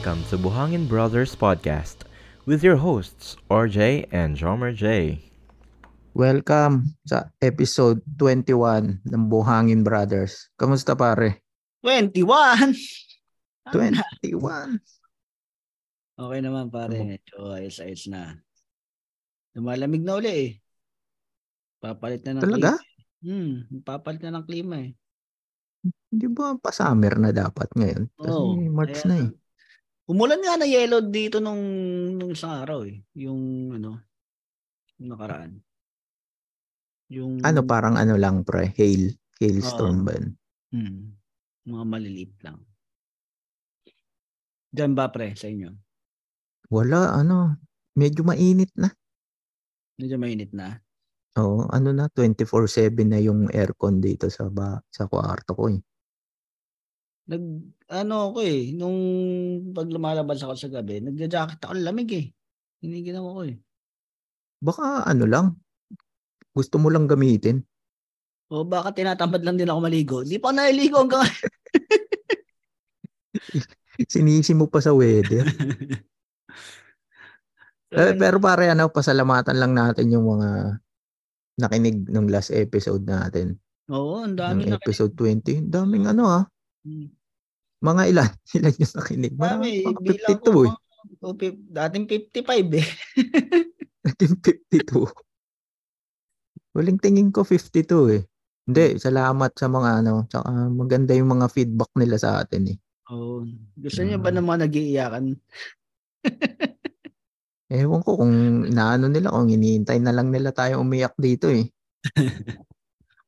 Welcome to Buhangin Brothers Podcast with your hosts, RJ and Jomer J. Welcome sa episode 21 ng Buhangin Brothers. Kamusta pare? 21! 21. Okay naman pare. Medyo ayos-ayos na. Lumalamig na uli eh. Papalit na ng Talaga? klima. Hmm, papalit na ng klima eh. Hindi ba pa-summer na dapat ngayon? Kasi Oo, March kaya- na eh. Umulan nga na yellow dito nung, nung isang araw eh. Yung ano, yung nakaraan. Yung, Ano parang ano lang pre, hail, hailstorm Oo. ba? Hmm, mga maliliit lang. Diyan ba pre, sa inyo? Wala, ano, medyo mainit na. Medyo mainit na. Oo, ano na, 24-7 na yung aircon dito sa ba sa kwarto ko eh. Nag, ano ako eh, nung pag lumalabas ako sa gabi, nagja-jacket ako, lamig eh. Hindi ginawa ko eh. Baka ano lang, gusto mo lang gamitin. O baka tinatamad lang din ako maligo. Hindi pa ako naliligo hanggang Sinisi mo pa sa weather. Eh, pero pare, ano, pasalamatan lang natin yung mga nakinig ng last episode natin. Oo, ang Ng dami na. episode 20. Daming ano ah. Hmm. Mga ilan? Ilan yung nakinig? Marami, bilang 52 ko, eh. mga- o, pip- dating 55 eh. Naging 52. Huling tingin ko 52 eh. Hindi, salamat sa mga ano. Tsaka maganda yung mga feedback nila sa atin eh. Oo. Gusto niyo ba Mm. ng mga nag-iiyakan? Ewan ko kung inaano nila, kung iniintay na lang nila tayo umiyak dito eh.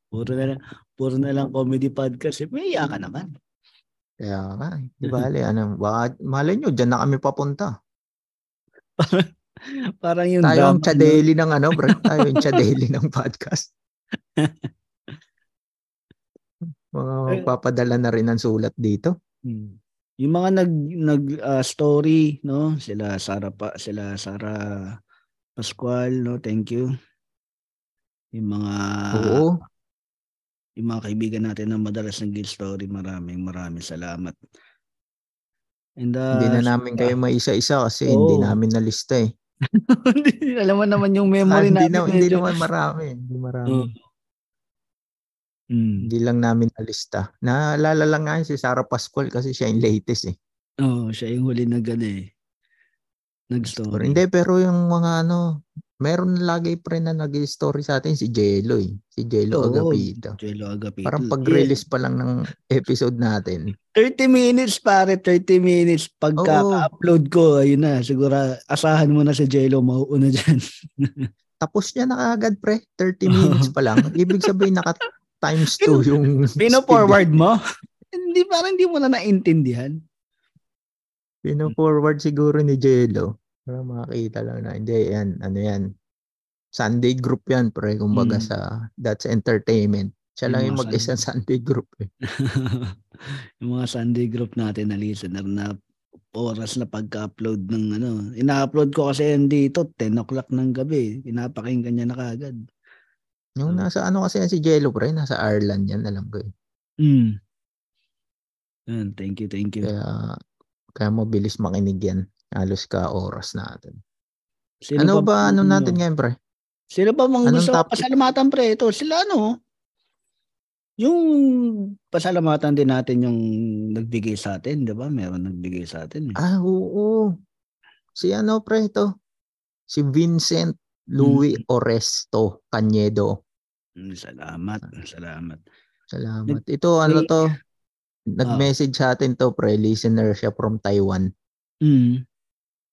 Puro na lang, puro na lang comedy podcast. Eh, may iyakan naman. Kaya nga, eh. di bale, ano, baka, malay nyo, dyan na kami papunta. Parang yung Tayo ang chadeli ng ano, bro. Tayo yung chadeli ng podcast. Mga Eh. magpapadala na rin ng sulat dito. Hmm. Yung mga nag nag ah, story, no? Sila Sara pa, sila Sara Pascual, no? Thank you. Yung mga Oo. Yung mga kaibigan natin na madalas nag story, maraming maraming salamat. And uh, hindi na namin kayo maisa-isa kasi hindi Oo. namin nalista eh. Hindi, alam mo naman yung Ah, memory hindi, namin. na, hindi naman marami. Hindi marami. Mm. Hindi lang namin nalista. Naalala lang nga si Sarah Pascual kasi siya yung latest eh. Oo, siya yung huli nag ano eh. Nag-story. hindi, pero yung mga ano, meron lagi pa rin na nag-story sa atin si Jello eh. Si Jello Oo, Agapito. Jello Agapito. Parang pag-release pa lang ng episode natin. 30 minutes pare, 30 minutes. Pagka-upload ko, ayun na. Siguro asahan mo na si Jello mauuna dyan. Tapos niya na kaagad pre, 30 minutes pa lang. Ibig sabihin naka times 2 yung Pino-forward mo? hindi, parang hindi mo na naintindihan. Pino-forward siguro ni Jello. Para makakita lang na. Hindi, yan. Ano yan. Sunday group yan, pre. Kumbaga Mm. sa That's Entertainment. Siya lang Yung yung mga mag-isang Sunday group eh. yung mga Sunday group natin na listener na oras na pagka-upload ng ano. Ina-upload ko kasi yan dito, 10 o'clock ng gabi. Pinapakinggan niya na kagad. Yung nasa ano kasi yan si Jello, pre. Nasa Ireland yan, alam ko eh. Mm. Yan, thank you, thank you. Kaya, kaya mabilis makinig yan. Halos ka oras natin. Sino ano pa ba, ano ano? natin ngayon, pre? Sino ba mga gusto topic? pasalamatan pre? Ito, sila ano? Yung pasalamatan din natin yung nagbigay sa atin, di ba? Meron nagbigay sa atin. Eh. Ah, oo. Si ano, pre, ito? Si Vincent Louis Mm. Oresto Cañedo. Mm, Salamat, salamat. Salamat. Ito, ano to? Nag-message sa atin to, pre. Listener siya from Taiwan. Mm.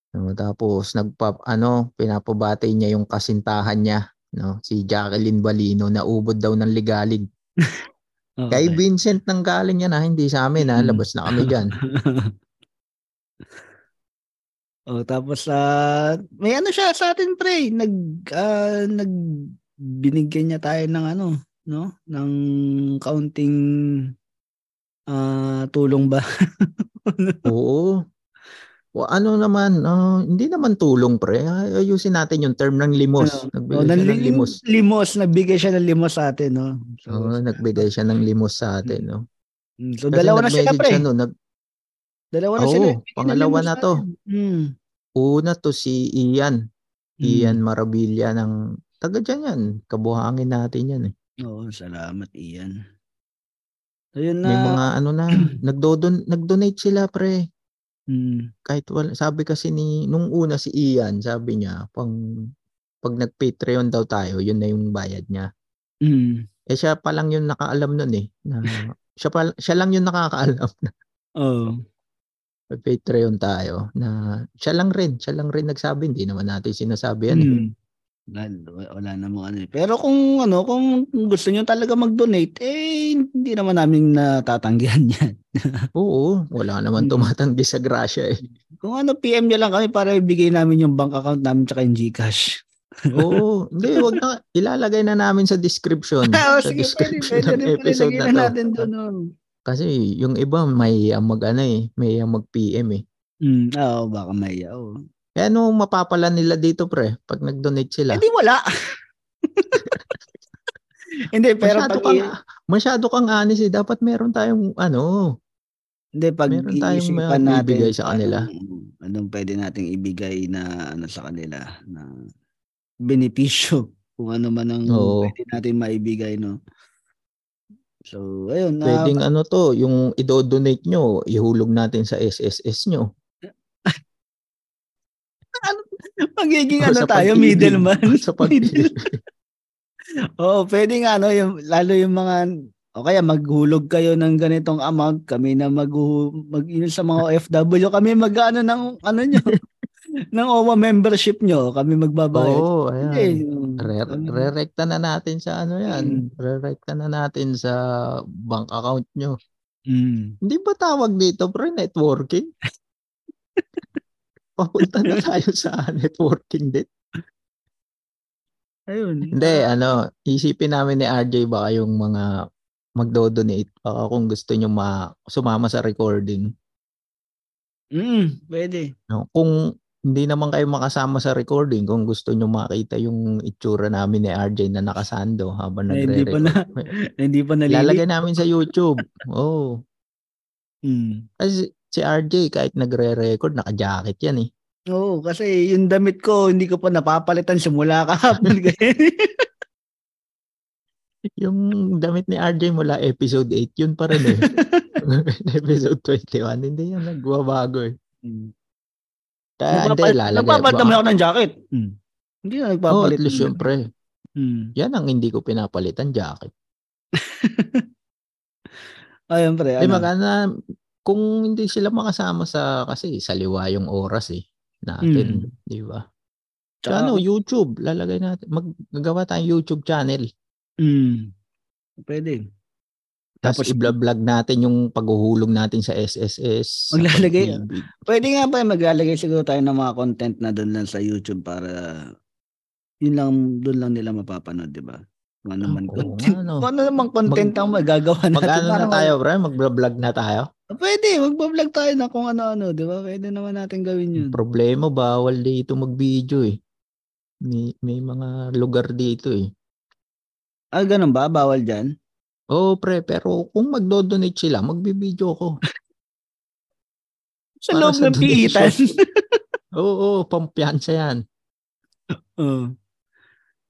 No, tapos, nagpa, ano, pinapabati niya yung kasintahan niya. No? Si Jacqueline Balino na ubod daw ng ligalig. Okay. Kay Vincent nang galing yan ha, hindi sa amin ha. Mm. Labas na kami dyan. oh, tapos ah may ano siya sa atin pre, nag ah, nag binigyan niya tayo ng ano, no? Ng counting ah tulong ba? Oo. O, ano naman, ah, hindi naman tulong pre. Ay- Ayusin natin yung term ng limos. Ano? Nagbigay Oh, siya ng limos. limos, nagbigay siya ng limos sa atin, no? So, Oo, nagbigay siya ng limos sa atin. No? mm, so Kasi dalawa na sila pre. siya, no, nag, Dalawa na Oo, sila. pangalawa na to. Hmm. Una to si Ian. Hmm. Ian Marabilla ng taga dyan yan. Kabuhangin natin yan eh. Oo, salamat Ian. Ayun na. May mga ano na, nagdodon, nag-donate sila pre. Hmm. Kahit wala, sabi kasi ni, nung una si Ian, sabi niya, pang, pag nag-Patreon daw tayo, yun na yung bayad niya. Hmm. Eh siya pa lang yung nakaalam nun eh. Na, siya, pa, siya lang yung nakakaalam na Oo. may Patreon tayo. Na siya lang rin, siya lang rin nagsabi. Hindi naman natin sinasabi yan. eh. Wala, wala namang ano. eh. Pero kung ano, kung gusto niyo talaga mag-donate, eh hindi naman namin natatanggihan 'yan. Oo, wala naman Hmm. tumatanggi sa grasya eh. Kung ano, PM niyo lang kami para ibigay namin yung bank account namin tsaka yung GCash. Oo, hindi, wag na. Ilalagay na namin sa description. Oo, sa sige, pwede, description pwede rin pala episode lagyan na na natin doon. Oh. Kasi yung iba may mag ano eh, may mag-PM eh. Hmm, oo, baka may oo. Eh ano mapapala nila dito pre pag nag-donate sila? Eh di wala. hindi, pero masyado pag, kang masyado kang honest eh. Dapat meron tayong ano, hindi, pag meron tayong iisipan natin maibigay sa kanila. Anong, anong pwede nating ibigay na ano sa kanila na benepisyo kung ano man ang Oo. pwede natin maibigay no. So, ayun. na pwedeng ano to, yung i-donate nyo, ihulog natin sa SSS nyo. magiging O ano tayo, middleman. Sa pag-ibig. Oo, pwede nga ano, yung, lalo yung mga o kaya maghulog kayo ng ganitong amount, kami na mag, mag sa mga OFW, kami mag ano ng ano nyo, ng OWA membership nyo, kami magbabayad. Oo, Hindi, ayan. Re- kami- re-recta na natin sa ano yan. Mm. Re-recta na natin sa bank account nyo. Mm. Hindi ba tawag dito pre networking? Papunta na tayo sa networking din. Ayun. Hindi, ano, isipin namin ni RJ baka yung mga magdo-donate baka kung gusto nyo ma sumama sa recording. Mm, pwede. No? Kung hindi naman kayo makasama sa recording, kung gusto nyo makita yung itsura namin ni RJ na nakasando habang Na hindi pa na, nagre-record. na hindi pa nalilip. Lalagay namin sa YouTube. Oh. Mm. Kasi si RJ kahit nagre-record, naka-jacket yan eh. Oo, kasi yung damit ko, hindi ko pa napapalitan simula kahapon. Yung damit ni RJ mula episode 8, yun pa rin eh. episode 21, hindi yan nagbabago eh. Mm. Kaya hindi, Nagpapal- lalagay. Nagpapalit naman Baka- ako ng jacket. Mm. Hindi na Oh, nagpapalit. at least syempre. Mm. Yan ang hindi ko pinapalitan, jacket. Ayun pre, ano? magana, kung hindi sila makasama sa, kasi saliwa yung oras eh, natin, di ba? So, ano, YouTube, lalagay natin, maggagawa tayong YouTube channel. Mm. Pwede. Tapos Tapos- i-vlog natin yung paghuhulog natin sa SSS. sa Maglalagay- pag-ibig. Pwede nga pa maglalagay siguro tayo ng mga content na doon lang sa YouTube para yun lang doon lang nila mapapanood, 'di ba? Ano man Oo content. ano namang content Mag- ang magagawa natin. Mag-ano para na tayo, bro? Mag-vlog na tayo? Pwede, magba-vlog tayo na kung ano-ano, 'di ba? Pwede naman natin gawin 'yun. Problema, bawal dito mag-video eh. May, may mga lugar dito eh. Ah, ganun ba? Bawal diyan? Oo, pre, pero kung magdo-donate sila, magbibideo ko. Sa Para loob sa ng piitan. Oo, oo, pampiyansa yan. Oo.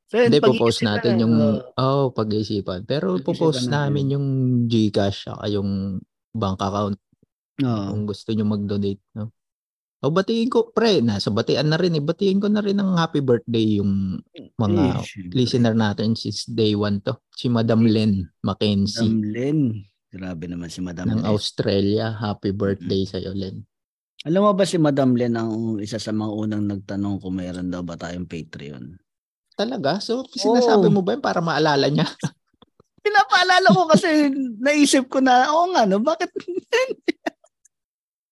So, yun, Hindi, popost na natin yung, oh, pag-iisipan. Pero popost namin yung Gcash saka yung bank account Oo. kung gusto nyo mag-donate. No? O batiin ko, pre, nasa batian na rin eh. Batiin ko na rin ng happy birthday yung mga Eh, listener natin since day one to. Si Madam Len Mackenzie Madam Len. Grabe naman si Madam ng Len. Australia. Happy birthday sa'yo, Len. Alam mo ba si Madam Len ang isa sa mga unang nagtanong kung mayroon daw ba tayong Patreon? Talaga? So, sinasabi Oo. mo ba yun para maalala niya? Pinapaalala ko kasi naisip ko na, oo nga, no, bakit?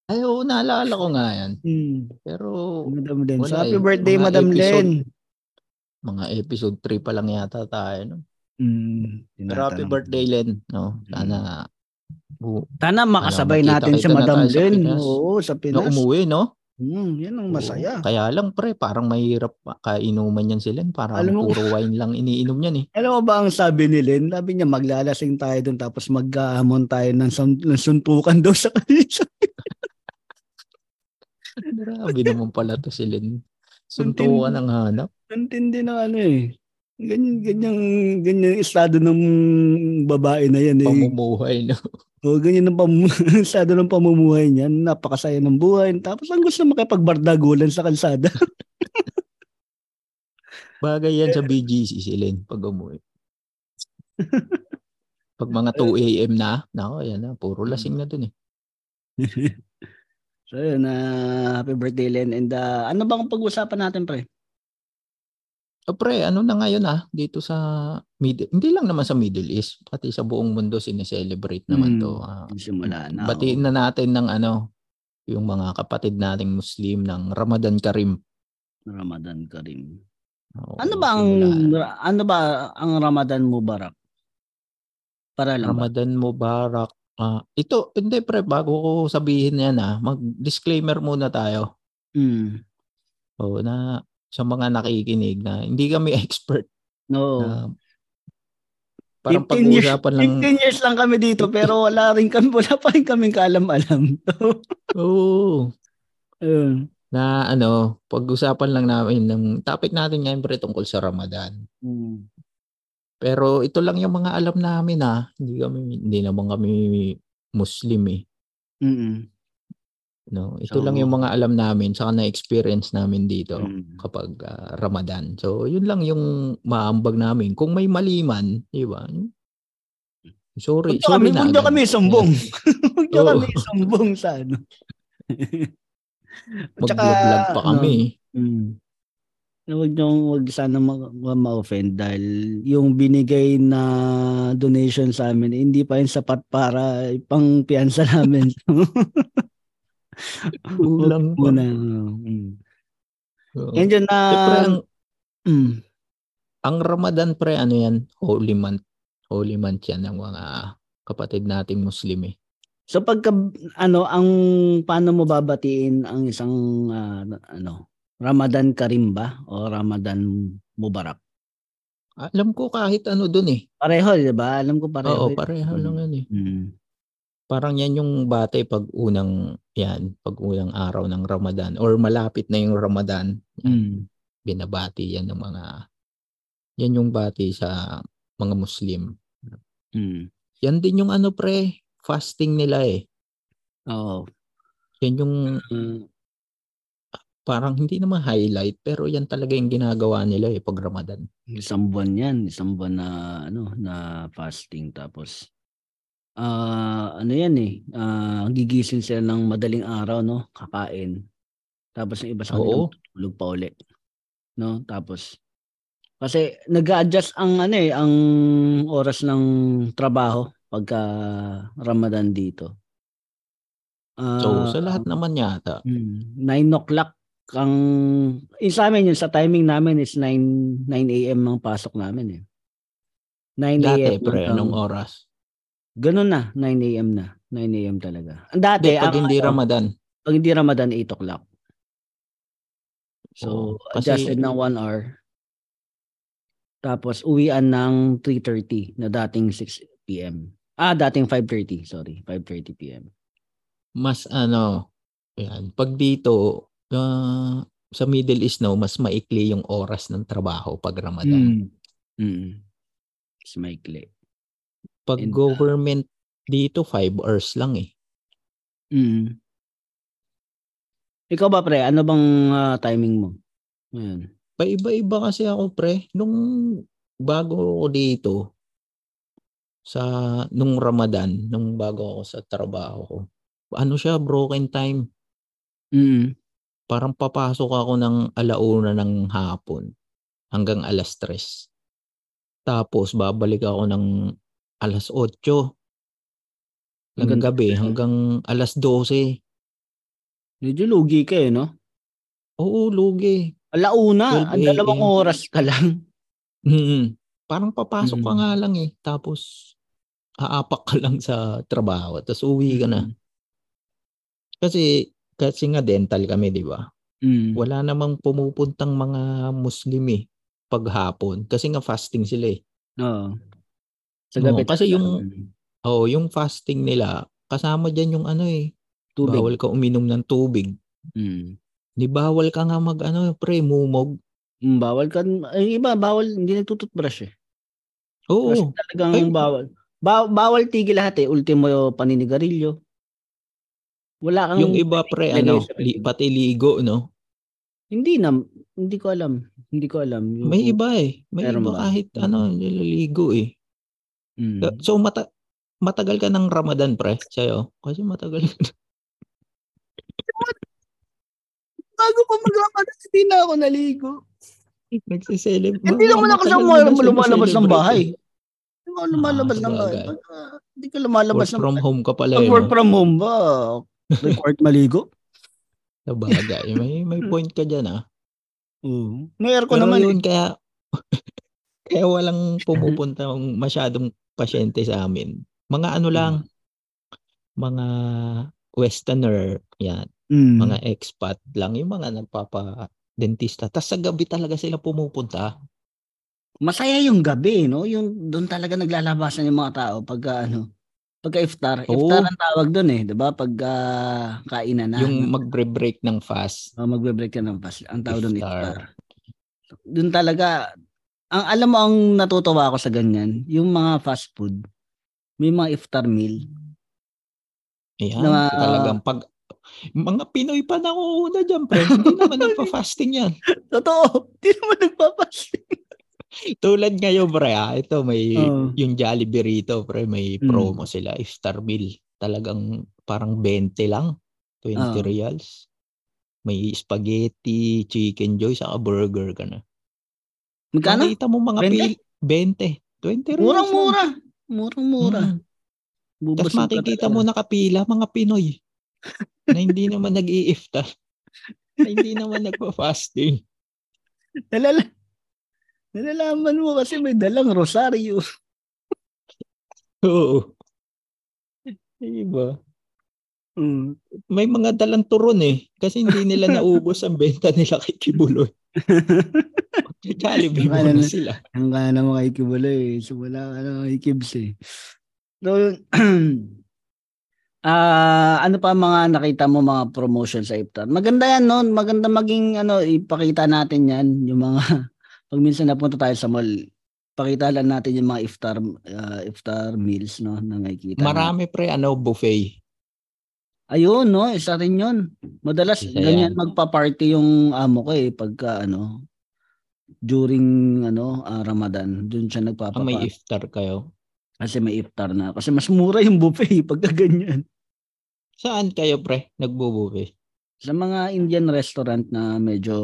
Ay, oo, naalala ko nga yan. Hmm, Pero, Madam Len. So, happy eh. birthday, Mga Madam episode. Len. mga episode 3 pa lang yata tayo. No? Hmm, Pero happy birthday, Len. No? Sana, bu- Sana makasabay natin si makita-kita na Madam tayo sa Len. Pinas. Oo, sa na Pinas. umuwi, no? Hmm, yan ang masaya. Oo. Kaya lang, pre, parang mahirap kainuman yan sila. Parang Alam mo- puro wine lang iniinom yan eh. Alam mo ba ang sabi ni Len? Sabi niya, maglalasing tayo doon tapos magkahamon tayo ng, sun- ng suntukan daw sa kanisa. Grabe naman pala to si Lynn. Suntukan ng hanap. Antindi na ano eh. Ganyan, ganyan, ganyan estado ng babae na yan eh. Pamumuhay, no? O, ganyan ang pam- estado ng pamumuhay niyan. Napakasaya ng buhay. Tapos ang gusto makipagbardagulan sa kalsada. Bagay yan sa BGC si Lynn pag umuwi. Pag mga 2 a.m. na, nako, yan na, puro lasing na dun eh. so yun, ah, happy birthday Len. And ah, ano bang pag-usapan natin pre? O pre, ano na ngayon ah, dito sa Middle, hindi lang naman sa Middle East, pati sa buong mundo sineselebrate naman Hmm, to. Ah, Simula na. batiin na natin ng ano, yung mga kapatid nating Muslim ng Ramadan Karim. Ramadan Karim. Oo, Ano ba ang simula- ano ba ang Ramadan Mubarak? Para lang ba? Ramadan Mubarak. Ah, ito, hindi pre, bago ko sabihin yan ah, mag-disclaimer muna tayo. Mm. O na sa mga nakikinig na hindi kami expert No. na parang 15 years, pag-uusapan lang 15 years lang kami dito pero wala rin kami wala pa rin kaming kaalam-alam. oo Ayun. na ano pag-usapan lang namin ng topic natin ngayon pre tungkol sa Ramadan Mm. pero ito lang yung mga alam namin ah hindi kami hindi naman kami Muslim eh Mm. No ito So- lang yung mga alam namin saka na-experience namin dito Mm. kapag ah, Ramadan so yun lang yung maambag namin kung may mali man di ba sorry Huwag nyo kami, sorry na huwag kami sumbong. Huwag Oo. kami sumbong sa ano. Mag-vlog pa kami. Mm. Na Huwag nyo, huwag sana ma- ma- ma-offend dahil yung binigay na donation sa amin, hindi pa yun sapat para pang piyansa namin. Pa. Muna. Mm. Oo. Yan dyan na, ang, mm, ang Ramadan pre, ano yan? Holy month. Holy month yan ng mga kapatid nating Muslim eh. So pagka ano ang paano mo babatiin ang isang ah, ano Ramadan Karim ba o Ramadan Mubarak? Alam ko kahit ano dun eh. Pareho, 'di ba? Alam ko pareho. Oo, pareho Mm. lang yan eh. Mm. Parang yan yung bate pag unang, yan, pag unang araw ng Ramadan or malapit na yung Ramadan, yan, Mm. binabati yan ng mga, yan yung bati sa mga Muslim. Mm. Yan din yung ano pre, fasting nila eh. Oo. Yan yung Mm. parang hindi naman highlight pero yan talaga yung ginagawa nila eh pag Ramadan. Isang buwan 'yan, isang buwan na ano na fasting tapos ah ano 'yan eh, ah gigising sila ng madaling araw no, kakain. Tapos yung iba sa kanila tulog pa uli. No? Tapos kasi nag-adjust ang ano eh, ang oras ng trabaho pagka Ramadan dito. So Ah, sa lahat naman yata. Mm, 9 o'clock ang eh, sa amin yun sa timing namin is 9 9 AM ang pasok namin eh. 9 Dati AM. pre, hanggang- anong oras? Ganun na, 9 AM na. 9 AM talaga. Ang Dati, Hindi, pag ang, hindi ano, Ramadan. pag hindi Ramadan, 8 o'clock. So, Oo, kasi- adjusted ng 1 hour. Tapos, uwian ng 3.30 na dating 6 PM. Ah, dating 5.30. Sorry, 5.30 PM. Mas ano, yan, pag dito, ah, sa Middle East no, mas maikli yung oras ng trabaho pag Ramadan. Mm. Mm. Mas maikli. Pag And, government dito, 5 hours lang eh. Mm. Ikaw ba pre, ano bang ah, timing mo? Ngayon. Paiba-iba kasi ako pre. Nung bago ako dito, sa nung Ramadan, nung bago ako sa trabaho ko, ano siya, broken time. Mm. Parang papasok ako ng alauna ng hapon hanggang alas 3. Tapos babalik ako ng alas 8 ng Hanggang- gabi hanggang alas 12. Medyo lugi ka eh, no? Oo, lugi. Alauna, 12 ang dalawang oras ka lang. Mm. Parang papasok ka Mm. nga lang eh. Tapos aapak ka lang sa trabaho. Tapos uwi ka na. Kasi kasi nga dental kami, di ba? Mm. Wala namang pumupuntang mga Muslim eh paghapon kasi nga fasting sila eh. Oo. Sa gabi kasi talaga. yung-. Oh, yung fasting nila kasama diyan yung ano eh. tubig. Bawal ka uminom ng tubig. Mm. Di bawal ka nga mag ano, pre, mumog. Mm, bawal ka, ay iba, bawal, hindi nagtututbrush eh. Oo. Kasi talagang Ay. bawal. Ba- bawal tigil lahat eh. Ultimo paninigarilyo. Wala kang... yung iba pre, ano, li, pati ligo, no? Hindi na, hindi ko alam. Hindi ko alam. Yung, May iba eh. May iba ba? kahit ano, nililigo eh. Mm. So mata matagal ka ng Ramadan pre sa'yo? Kasi matagal Bago pa mag-Ramadan, hindi na ako naligo. nagsiselebrate. Hindi naman ako sa mga lumalabas ng bahay. Hindi ako lumalabas Ah, ng bahay. ah, Hindi ka lumalabas Work ng from bahay. home ka pala Pag eh. work from home ba, required maligo? Sabagay. May, may point ka dyan ah. Oo. May aircon Pero naman. yun eh. kaya kaya walang pumupunta masyadong pasyente sa amin. Mga ano lang, mga westerner, yan, Mm. mga expat lang, yung mga nagpapa-dentista. Tapos sa gabi talaga sila pumupunta. Masaya yung gabi, no? Yung doon talaga naglalabasan yung mga tao pagka ano, pagka iftar. Oo. Iftar ang tawag doon eh, 'di ba? Pag ah, kainan na. yung magbre-break ng fast. uh, magbe-break ka ng fast. Ang tawag doon iftar. Doon talaga ang alam mo ang natutuwa ako sa ganyan, yung mga fast food. May mga iftar meal. Ayan, Na- talagang pag mga Pinoy pa nanguuna dyan, pre. Hindi naman nagpa-fasting yan. Totoo. Hindi naman nagpapasting. Tulad ngayon, pre, ah, ito may Oo. yung Jollibee rito, pre, may Mm. promo sila, iftar meal. Talagang parang 20 lang, 20 Oo. reals. May spaghetti, chicken joy, saka burger ka na. Magkano? Makita mo mga 20? pil, 20. 20 reals. Murang-mura. Murang-mura. Mm. Tapos makikita mo nakapila, mga Pinoy. na hindi naman nag-i-iftar. na hindi naman nagpa-fasting. Nalala Nalalaman mo kasi may dalang rosaryo. Oo. Diba? Mm. May mga dalang turon eh. Kasi hindi nila naubos ang benta nila kay Kibuloy. Jollibee muna na. sila. Ang kaya naman kay eh. So wala ka naman kay Kibs eh. So, ah ano pa mga nakita mo mga promotion sa Iftar? Maganda yan no? Maganda maging ano, ipakita natin yan. Yung mga, pag minsan napunta tayo sa mall, pakita lang natin yung mga iftar ah, iftar meals no na nakikita. Marami pre, ano, buffet. Ayun, no? Isa rin yun. Madalas, Isa ganyan yan. magpa-party yung amo ko eh, pagka ano, during ano, ah, Ramadan. Doon siya Ah, nagpapapa. may iftar kayo. Kasi may iftar na. Kasi mas mura yung buffet eh, pagka ganyan. Saan kayo pre, nagbubuffet? Sa mga Indian restaurant na medyo,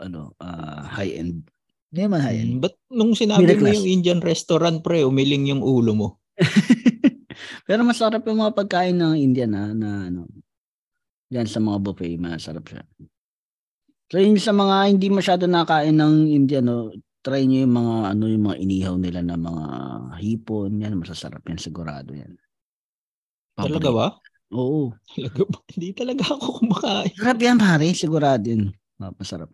ano, ah, high-end. Hindi naman high-end. Hmm, Ba't nung sinabi Middle mo class. yung Indian restaurant pre, umiling yung ulo mo? Pero masarap yung mga pagkain ng Indian na, na ano, yan sa mga buffet, masarap siya. So yun sa mga hindi masyado nakain ng Indian, no, try nyo yung mga ano yung mga inihaw nila na mga hipon, yan masasarap yan sigurado yan. Talaga ba? Oo. Talaga ba? Hindi talaga ako kumakain. Sarap yan pare, sigurado yan. Ah, Masarap.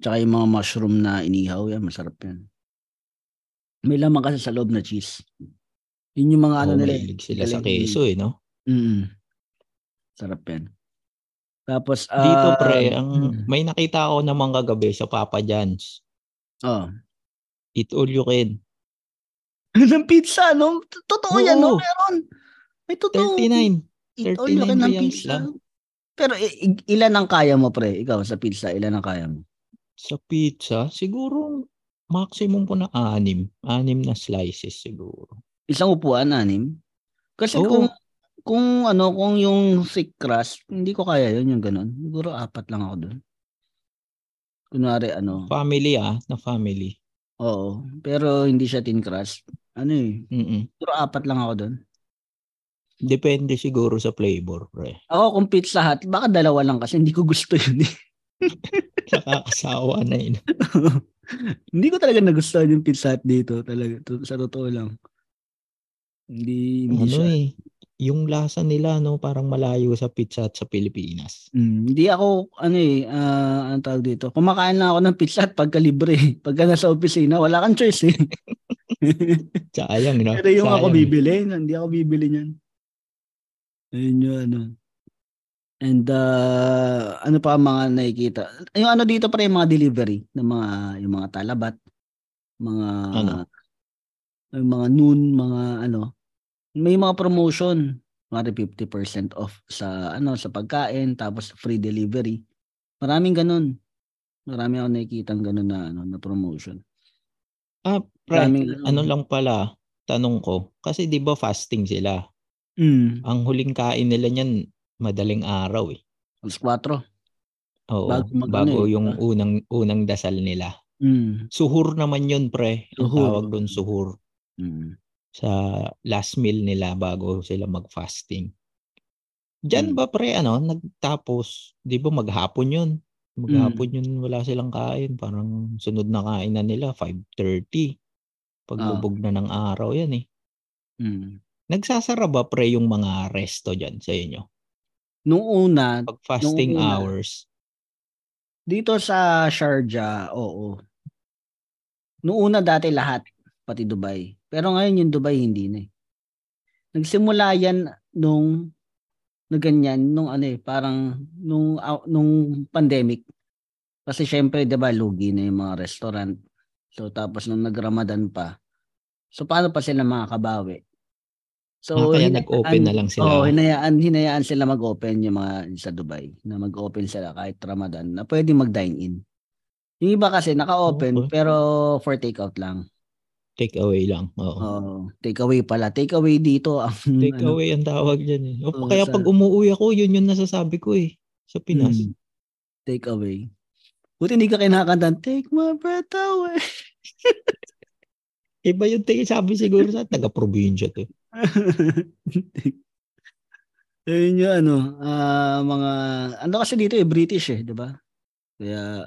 Tsaka yung mga mushroom na inihaw yan, masarap yan. May laman kasi sa loob na cheese. Yun yung mga ano Oh, nila. eh, mahilig sila sa keso eh, no? Mm. Sarap yan. Tapos, Dito ah, pre, ang mm. may nakita ako naman kagabi sa Papa John's. Oh. Eat all you can. ng pizza, no? Totoo yan, no? Oo. Meron. May totoo. 39. Eat all you 39 can ng pizza. lang. Pero ilan ang kaya mo, pre? Ikaw, sa pizza, ilan ang kaya mo? Sa pizza, siguro maximum po na anim. Anim na slices siguro. Isang upuan, anim? Kasi Oo. kung kung ano, kung yung thick crust, hindi ko kaya yun, yung ganun. Siguro apat lang ako doon. Kunwari, ano, Family ah, na family. oo. Pero hindi siya thin crust. Ano eh, Mm-mm. siguro apat lang ako doon. Depende siguro sa flavor, pre. Ako kung pizza hut, baka dalawa lang kasi hindi ko gusto yun eh. Nakakasawa na yun. hindi ko talaga nagustuhan yung pizza hut dito. Talaga, sa totoo lang. Hindi, hindi ano siya. eh, yung lasa nila, no, parang malayo sa pizza at sa Pilipinas. Mm, hindi ako, ano eh, ah, ang tawag dito. Kumakain lang ako ng pizza hut pagka libre. Pagka nasa opisina, wala kang choice eh. Sayang, no? Pero yung ako Sayang. bibili, hindi ako bibili niyan. Ayun yung ano. And uh, ano pa ang mga nakikita? Yung ano dito pa yung mga delivery ng mga yung mga talabat, mga Ano? yung mga noon, mga ano. May mga promotion, mga 50% off sa ano sa pagkain tapos free delivery. Maraming ganun. Marami ako nakikita ganun na ano na promotion. Ah, pre, Maraming ano. lang pala, tanong ko. Kasi di ba fasting sila? Mm. Ang huling kain nila niyan, madaling araw eh. Alas 4. Oo, Bago bago, eh, yung unang unang dasal nila. Mm. Suhur naman yun, pre. Ang Suhur. tawag doon suhur. Mm. Sa last meal nila bago sila mag-fasting. Diyan Mm. ba, pre, ano, nagtapos, di ba maghapon yun? Maghapon Mm. yun, wala silang kain. Parang sunod na kain na nila, 5.30. Paglubog na ng araw yan eh. Mm. Nagsasara ba, pre, yung mga resto dyan sa inyo? Nung una, Pag fasting una. hours. Dito sa Sharjah, oo. Noong una dati lahat, pati Dubai. Pero ngayon yung Dubai hindi na eh. Nagsimula yan nung na ganyan nung ano eh, parang nung ah, nung pandemic. Kasi syempre 'di ba lugi na yung mga restaurant. So tapos nung nag-Ramadan pa. So paano pa sila makakabawi? So Ah, kaya hinayaan- nag-open na lang sila. Oo, hinayaan, hinayaan sila mag-open yung mga sa Dubai na mag-open sila kahit Ramadan na pwede mag-dine in. Yung iba kasi naka-open Okay. pero for takeout lang. Take away lang. Oo. Oo, takeaway pala. Takeaway dito ang Take ano, away ang tawag dyan eh. O, Oo, kaya sa- pag umuwi ako, yun yung nasasabi ko eh. Sa Pinas. mm, takeaway. Buti hindi ka kinakanta, take my breath away. Iba yung take, sabi siguro sa taga-probinsya to. Ayun yung ano, ah, mga, ano kasi dito eh, British eh, di ba? Kaya,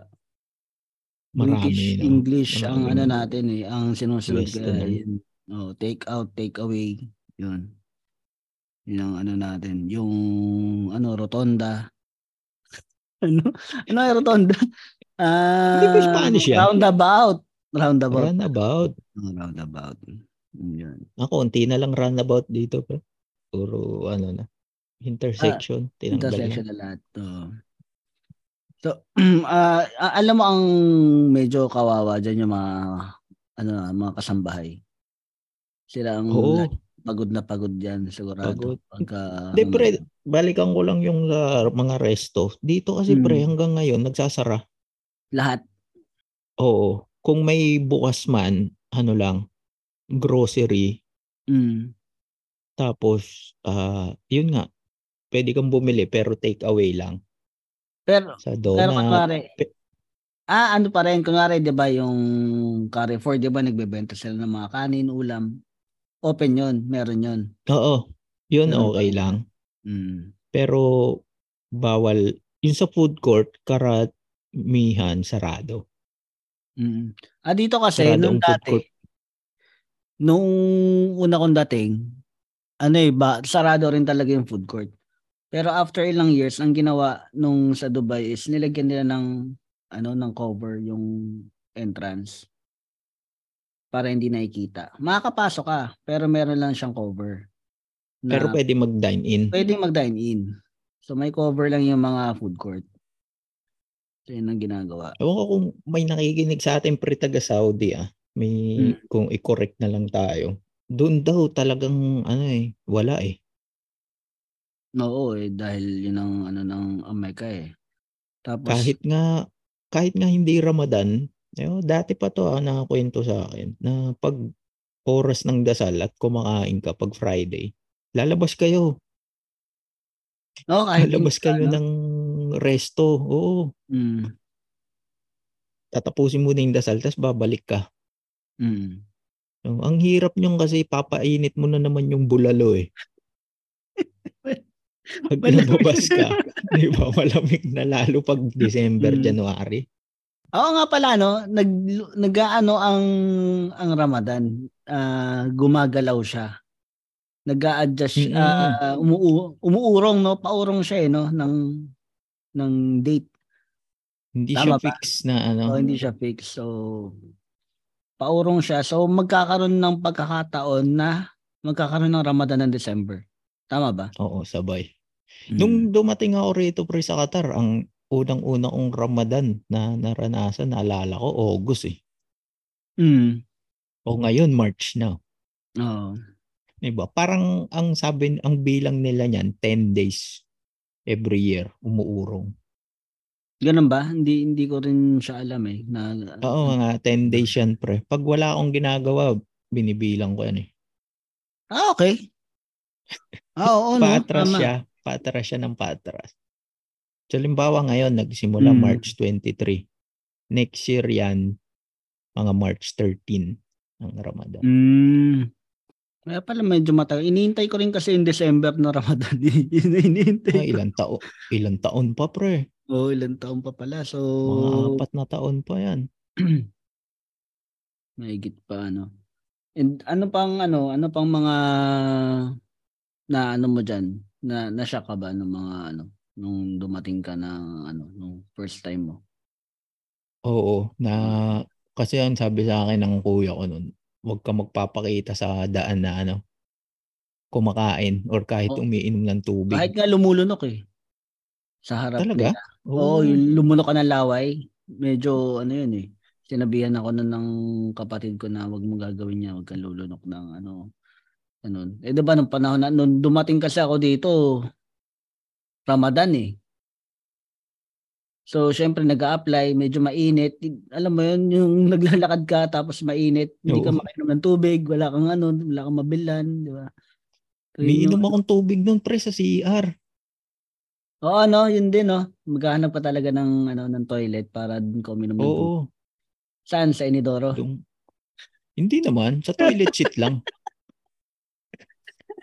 Marami, British no? English ang Maraming ano natin eh, ang sinusunod kaya no? yun. Oh, take out, take away, yun. Yun ang ano natin, yung ano rotonda. ano? Ano yung rotonda? Ah, Hindi ba Spanish yan? Roundabout. Roundabout. Runabout. Oh, roundabout. Yun. Ako, unti na lang runabout dito. Pero puro ano na. Intersection. tinanggal Intersection na lahat. Oh. So, ah, ah, alam mo ang medyo kawawa dyan yung mga ano mga kasambahay. Sila ang Oo. lagi pagod na pagod diyan sigurado. Pagod. Pagka Hindi, pre, balikan ko lang yung sa mga resto. Dito kasi, pre, Hmm. hanggang ngayon, nagsasara. lahat Oo. Kung may bukas man, ano lang, grocery, mm, tapos, ah yun nga, pwede kang bumili pero take away lang. Pero Sa pero donut. kunwari pe- Ah, ano pa rin, kunwari, di ba, yung Carrefour, di ba, nagbebenta sila ng mga kanin, ulam. Open yun, meron yun. Oo. Yun Ganun okay pa. lang. Mm. Pero, bawal. Yung sa food court, karamihan, sarado. Mm. Ah, dito kasi, Sarado nung dati, court. nung una kong dating, ano eh, ba, sarado rin talaga yung food court. Pero after ilang years, ang ginawa nung sa Dubai is nilagyan nila ng, ano, ng cover yung entrance para hindi nakikita. Makakapasok ka, pero meron lang siyang cover. Na Pero pwede mag-dine in. pwede mag-dine in. So may cover lang yung mga food court. So yun ang ginagawa. Ewan ko kung may nakikinig sa atin pre taga Saudi ah. May Hmm. kung i-correct na lang tayo. Doon daw talagang ano eh, wala eh. Oo eh, dahil yun ang ano ng Amerika eh. Tapos, Kahit nga kahit nga hindi Ramadan, eh, oh, dati pa to ah, nakakwento sa akin na pag oras ng dasal at kumakain ka pag Friday, lalabas kayo. oh, kahit Lalabas kayo ano, ng resto. Oo. Mm, Tatapusin mo na yung dasal, tapos babalik ka. mm. So, ang hirap niyong kasi papainit mo na naman yung bulalo eh. Pag lumabas ka, di ba, malamig na lalo pag December, Mm. January. Oo nga pala no, nag nag-aano ang ang Ramadan, ah, gumagalaw siya. Nag-a-adjust Mm-mm. ah, umuu- umuurong no, paurong siya eh no ng ng date. Hindi Tama siya ba? fix na ano. So hindi siya fix. So paurong siya. So magkakaroon ng pagkakataon na magkakaroon ng Ramadan ng December. Tama ba? Oo, sabay. Mm. Nung dumating ako rito pre sa Qatar, ang unang-una kong Ramadan na naranasan, naalala ko, August eh. Mm. O ngayon, March na. Oo. Diba? Parang ang sabi, ang bilang nila niyan, 10 days every year, umuurong. Ganun ba? Hindi hindi ko rin siya alam eh. Na, Oo, mga 10 days yan, pre. Pag wala akong ginagawa, binibilang ko yan eh. Ah, okay. Ah, oo, no? patras Tama. siya. Patras siya ng patras. So, limbawa ngayon, nagsimula Mm. March 23. Next year yan, mga March 13 ang Ramadan. Mm. Kaya pala medyo matagal. Inihintay ko rin kasi yung December na Ramadan. Inihintay Ah, ilang taon, ilang taon pa, pre. Oo, ilang taon pa pala. So, Mga apat na taon pa yan. Mahigit pa ano. And ano pang ano, ano pang mga na ano mo diyan? Na na-shock ka ba ng mga ano nung dumating ka ng ano nung first time mo? Oo, na kasi ang sabi sa akin ng kuya ko nun, huwag ka magpapakita sa daan na ano, kumakain or kahit Oh. umiinom ng tubig. Kahit nga lumulunok eh. Sa harap Talaga? nila. Oo, yung lumunok ka ng laway, medyo ano yun eh. Sinabihan ako nun ng kapatid ko na wag mo gagawin niya, wag kang lulunok ng ano. Ganun. Eh 'di ba nung panahon na nung dumating kasi ako dito Ramadan eh. So, syempre nag-a-apply, medyo mainit. Alam mo yun, yung naglalakad ka tapos mainit, hindi ka makainom ng tubig, wala kang ano, wala kang mabilan, di ba? So, yun Umiinom yung- akong tubig nun pre sa CR. Oo, ano, yun din, no? Maghahanap pa talaga ng, ano, ng toilet para dun ka uminom ng tubig. Oo. Saan? Sa Inidoro? Yung, hindi naman, sa toilet seat lang.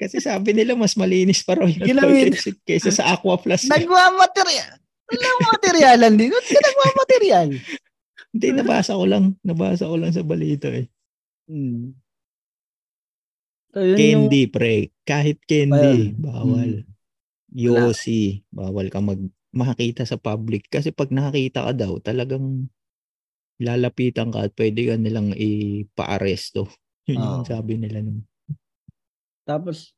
Kasi sabi nila mas malinis pa raw yung toilet seat kaysa sa Aqua Plus. Nagmamaterial. Walang materialan din. Ba't ka nagmamaterial? Hindi, nabasa ko lang. Nabasa ko lang sa balita eh. Hmm. So, yun yung... Candy, pre. Kahit candy, Ayun. bawal. Mm. Yossi, bawal ka mag makakita sa public. Kasi pag nakakita ka daw, talagang lalapitan ka at pwede ka nilang ipa-aresto. Yun yung Oo. sabi nila nun. Tapos,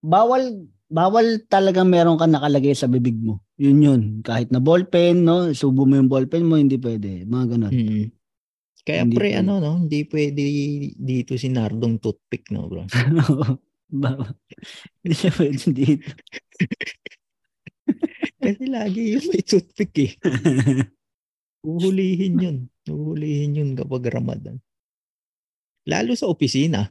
bawal bawal talagang meron ka nakalagay sa bibig mo. Yun yun. Kahit na ballpen, no? Subo mo yung ballpen mo, hindi pwede. Mga ganun. Mm. Kaya Hindi pre, pwede. ano, no? Hindi pwede dito si Nardong toothpick, no, bro? Bawal. Hindi siya pwede dito. Kasi lagi yun may toothpick eh. Uhulihin yun. Uhulihin yun kapag Ramadan. Lalo sa opisina.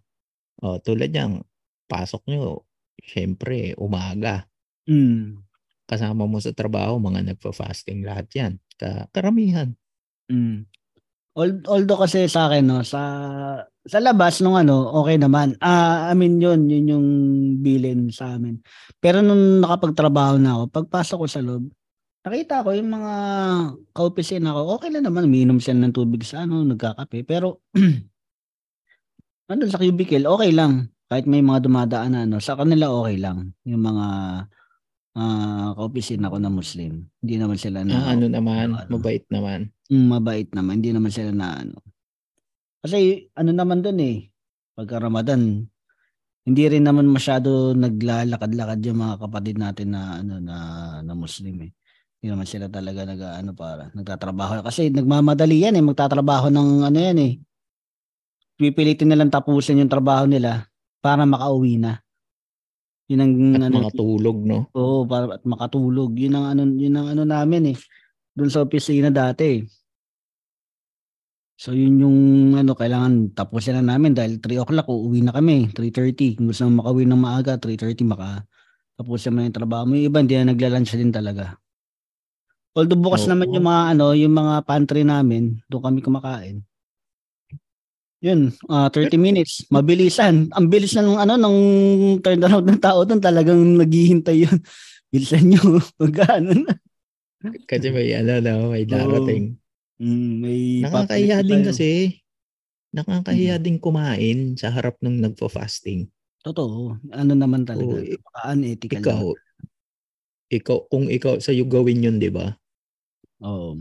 O, tulad niyang, pasok nyo, syempre, umaga. mm. Kasama mo sa trabaho, mga nagpa-fasting lahat yan. Ka karamihan. Mm. Al- Although kasi sa akin no, sa sa labas nung ano, okay naman. Ah, I mean yun, yun yung bilin sa amin. Pero nung nakapagtrabaho na ako, pagpasok ko sa loob, nakita ko yung mga kaopisina ko, okay lang naman, umiinom sila ng tubig sa ano, nagkakape. Pero andun sa cubicle, okay lang. Kahit may mga dumadaan na ano, sa kanila okay lang. Yung mga ah kaopisina ko na Muslim. Hindi naman sila na Ah, ano naman, ano. mabait naman. Mm, mabait naman. Hindi naman sila na ano. Kasi ano naman dun eh. Pagka Ramadan, hindi rin naman masyado naglalakad-lakad yung mga kapatid natin na ano na, na Muslim eh. Hindi naman sila talaga nag ano para nagtatrabaho kasi nagmamadali yan eh magtatrabaho ng ano yan eh. Pipilitin nilang tapusin yung trabaho nila para makauwi na. Yun ang At ano, mga tulog, no? Oo, para at makatulog. Yun ang ano, yun ang ano namin eh. Doon sa opisina dati. eh. So yun yung ano, kailangan tapusin na namin dahil 3 o'clock uuwi na kami, 3.30. Kung gusto mo makauwi ng maaga, 3.30 maka tapusin mo na yung trabaho mo. Yung iba hindi na nagla-lunch din talaga. Although bukas Oo. naman yung mga ano, yung mga pantry namin, doon kami kumakain. Yun, ah 30 minutes, mabilisan. Ang bilis na nung ano nung turnaround ng tao doon, talagang naghihintay yun. Bilisan nyo, pag ano na. Kasi may ano, no? May darating. Mm, may Nakakahiya din kasi. Nakakahiya din kumain sa harap ng nagpo-fasting. Totoo. Ano naman talaga. Oo, eh, Napaka-unethical. Ikaw, ikaw, kung ikaw, sa'yo gawin yun, di ba? Oo.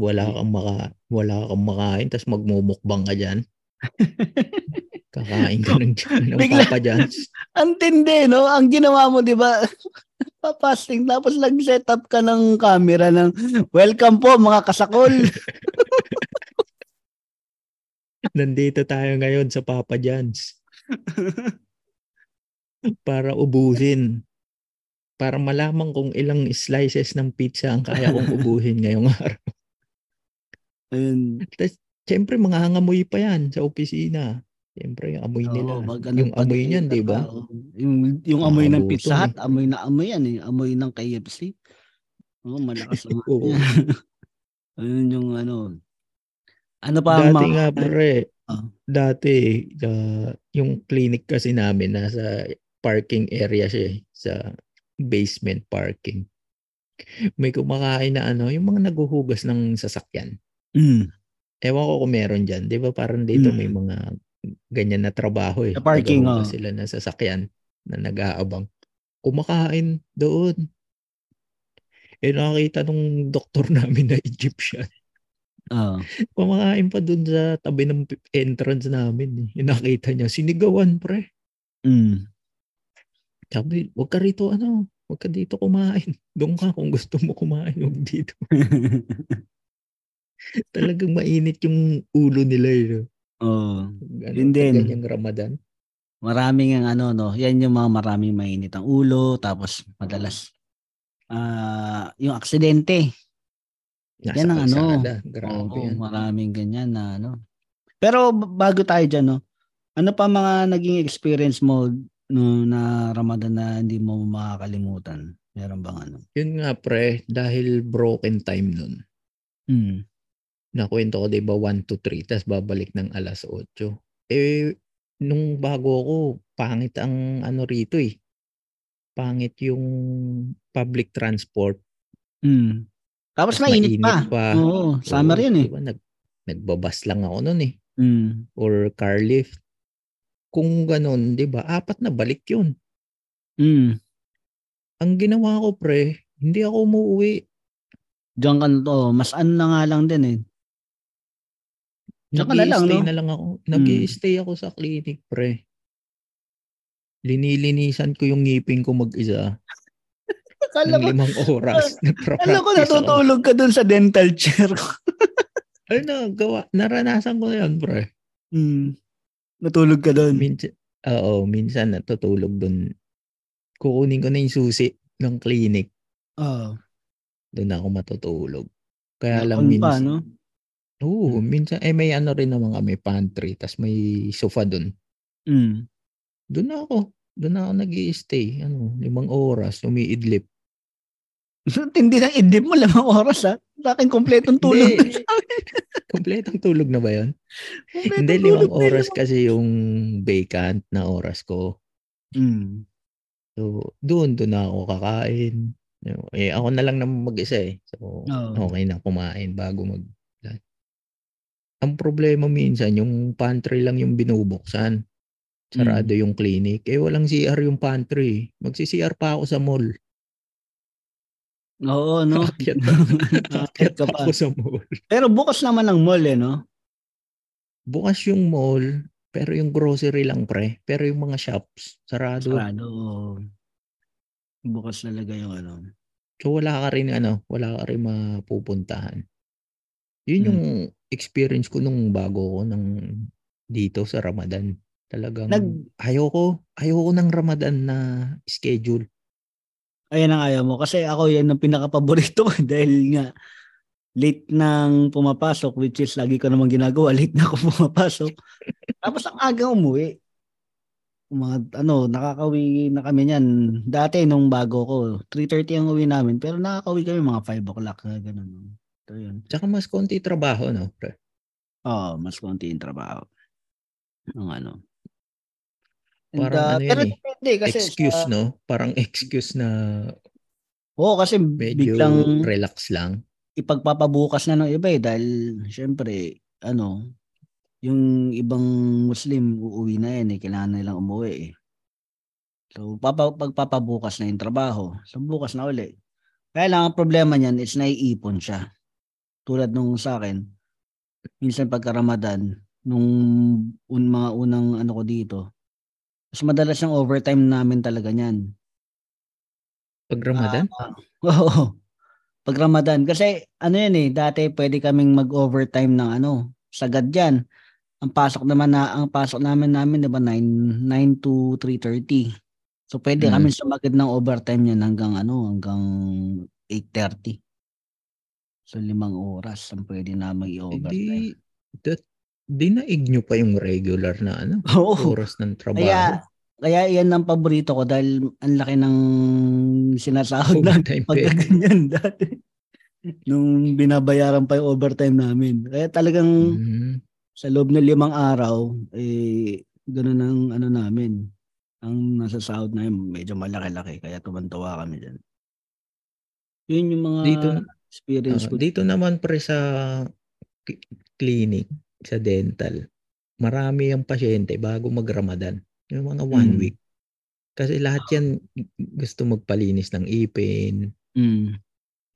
Wala kang maka, wala kang makain, tapos magmumukbang ka dyan. Kakain ka ng, ng Bigla- Papa John's. Ang tindi, no? Ang ginawa mo, di ba? Papasting, tapos nag-set up ka ng camera ng welcome po mga kasakol. Nandito tayo ngayon sa Papa John's. Para ubusin. Para malaman kung ilang slices ng pizza ang kaya kong ubuhin ngayong araw. Ayun. Siyempre, mga hangamoy pa yan sa opisina. Siyempre, yung amoy nila. Oo, ano, yung amoy niyan, di ba? Oo. Yung, yung amoy ng Nakakabuto Pizza Hut, amoy na amoy yan eh. Amoy ng KFC. Oo, malakas ang Oo. Ayun yung ano. Ano pa ang Dati mga- nga, pre. Ah. Dati, ah, yung clinic kasi namin nasa parking area siya eh, sa basement parking. May kumakain na ano, yung mga naguhugas ng sasakyan. Mm. Ewan ko kung meron dyan. Di ba parang dito Mm. may mga ganyan na trabaho eh. Sa parking, oh. sila ng sasakyan na nag-aabang. Kumakain doon. Eh nakakita nung doktor namin na Egyptian. Oo. Kumakain pa doon sa tabi ng entrance namin. Eh. Nakita niya, sinigawan pre. Mm. Sabi, wag ka rito ano, wag ka dito kumain. Doon ka kung gusto mo kumain, wag dito. Talagang mainit yung ulo nila eh. no? Oo. Ano, Yun din. ganyang Ramadan. Maraming ang ano no, yan yung mga maraming mainit ang ulo tapos madalas ah yung aksidente. Nasa Yan ang ano. Grabe Oo, yan. maraming ganyan na ano. Pero bago tayo diyan no, ano pa mga naging experience mo no, na Ramadan na hindi mo makakalimutan? Meron bang ano? Yun nga pre, dahil broken time nun. Mm. Nakwento ko, di ba, 1 to 3, tapos babalik ng alas 8. Eh, nung bago ako, pangit ang ano rito eh. Pangit yung public transport. Mm. Tapos Tas mainit, pa. mainit pa. Oo, summer Oo, yun eh. di ba, nag, nagbabas lang ako nun eh. Mm. Or car lift. Kung ganun, di ba, apat na balik yun. Mm. Ang ginawa ko pre, hindi ako umuwi. Diyan ka na to, mas ano na nga lang din eh. Diyan ka na lang, no? na lang ako. Nag-i-stay ako sa clinic, pre. Linilinisan ko yung ngipin ko mag-isa Akala ng ko, limang oras. Akala ko ako. natutulog ka dun sa dental chair. Ay, nagawa. Naranasan ko na yun, pre. mm. Natulog ka dun. Minsan, oo, minsan natutulog dun. Kukunin ko na yung susi ng clinic. Oo. Doon ako matutulog. Kaya lang Aircon pa, minsan. no? Oo, minsan. Eh, may ano rin naman kami, pantry. tas may sofa dun. Mm. Doon na ako. Doon na ako nag stay Ano, limang oras. Umiidlip. Tindi ng idip mo, lamang oras ha. Sa akin, kompletong tulog. Kompletong tulog na ba yun? Kompletong Hindi, limang oras yun. kasi yung vacant na oras ko. Mm. So, doon, doon na ako kakain. Eh, ako na lang naman mag-isa eh. So, Oo. okay na kumain bago mag Ang problema minsan, yung pantry lang yung binubuksan. Sarado Mm. yung clinic. Eh, walang CR yung pantry. Magsi-CR pa ako sa mall. Oo, no? Aakyat ka pa pa. ako sa mall. Pero bukas naman ang mall eh, no? Bukas yung mall, pero yung grocery lang pre. Pero yung mga shops, sarado. Sarado. oo. Bukas talaga yung ano. So wala ka rin ano, wala ka rin mapupuntahan. Yun Hmm. yung experience ko nung bago ko ng dito sa Ramadan. Talagang Nag- ayoko, ayoko ng Ramadan na schedule. Ayan ang ayaw mo. Kasi ako yan ang pinaka-paborito ko dahil nga late nang pumapasok which is lagi ko naman ginagawa. Late na ako pumapasok. Tapos ang aga umuwi. Mga, ano, nakakawi na kami niyan. Dati nung bago ko, 3.30 ang uwi namin. Pero nakakawi kami mga 5 o'clock. Ganun. So yun. Tsaka mas konti trabaho, no? Pre? Oo, mas konti yung trabaho. Ang ano. Parang ano pero yun eh, kasi excuse, sa- no? Parang excuse na Oo, kasi medyo biglang relax lang. ipagpapabukas na ng iba eh dahil syempre ano yung ibang Muslim uuwi na yan eh kailangan nilang umuwi eh. So papa, pagpapabukas na yung trabaho. So bukas na uli. Kaya lang ang problema niyan is naiipon siya. Tulad nung sa akin, minsan pagka Ramadan, nung un, mga unang ano ko dito. Mas madalas yung overtime namin talaga niyan. Pag Ramadan? Uh, oo. Pag Ramadan. Kasi ano yan eh, dati pwede kaming mag-overtime ng ano, sagad yan. Ang pasok naman na ang pasok namin namin 'di ba 9 9 to 3:30. So pwede mm. kami sumagad ng overtime niyan hanggang ano, hanggang 8:30. So limang oras ang pwede na mag-overtime. Hindi, that, dinaig nyo pa yung regular na ano, Oo. oras ng trabaho. Kaya, kaya yan ang paborito ko dahil ang laki ng sinasahod na pagkaganyan dati. Nung binabayaran pa yung overtime namin. Kaya talagang mm-hmm. sa loob ng limang araw, eh, ganun ang ano namin. Ang nasa sahod na medyo malaki-laki. Kaya tumantawa kami dyan. Yun yung mga dito, experience uh, ko. Dito naman pre sa clinic, sa dental, marami ang pasyente bago mag-Ramadan. Yung mga one mm. week. Kasi lahat yan gusto magpalinis ng ipin. Mm.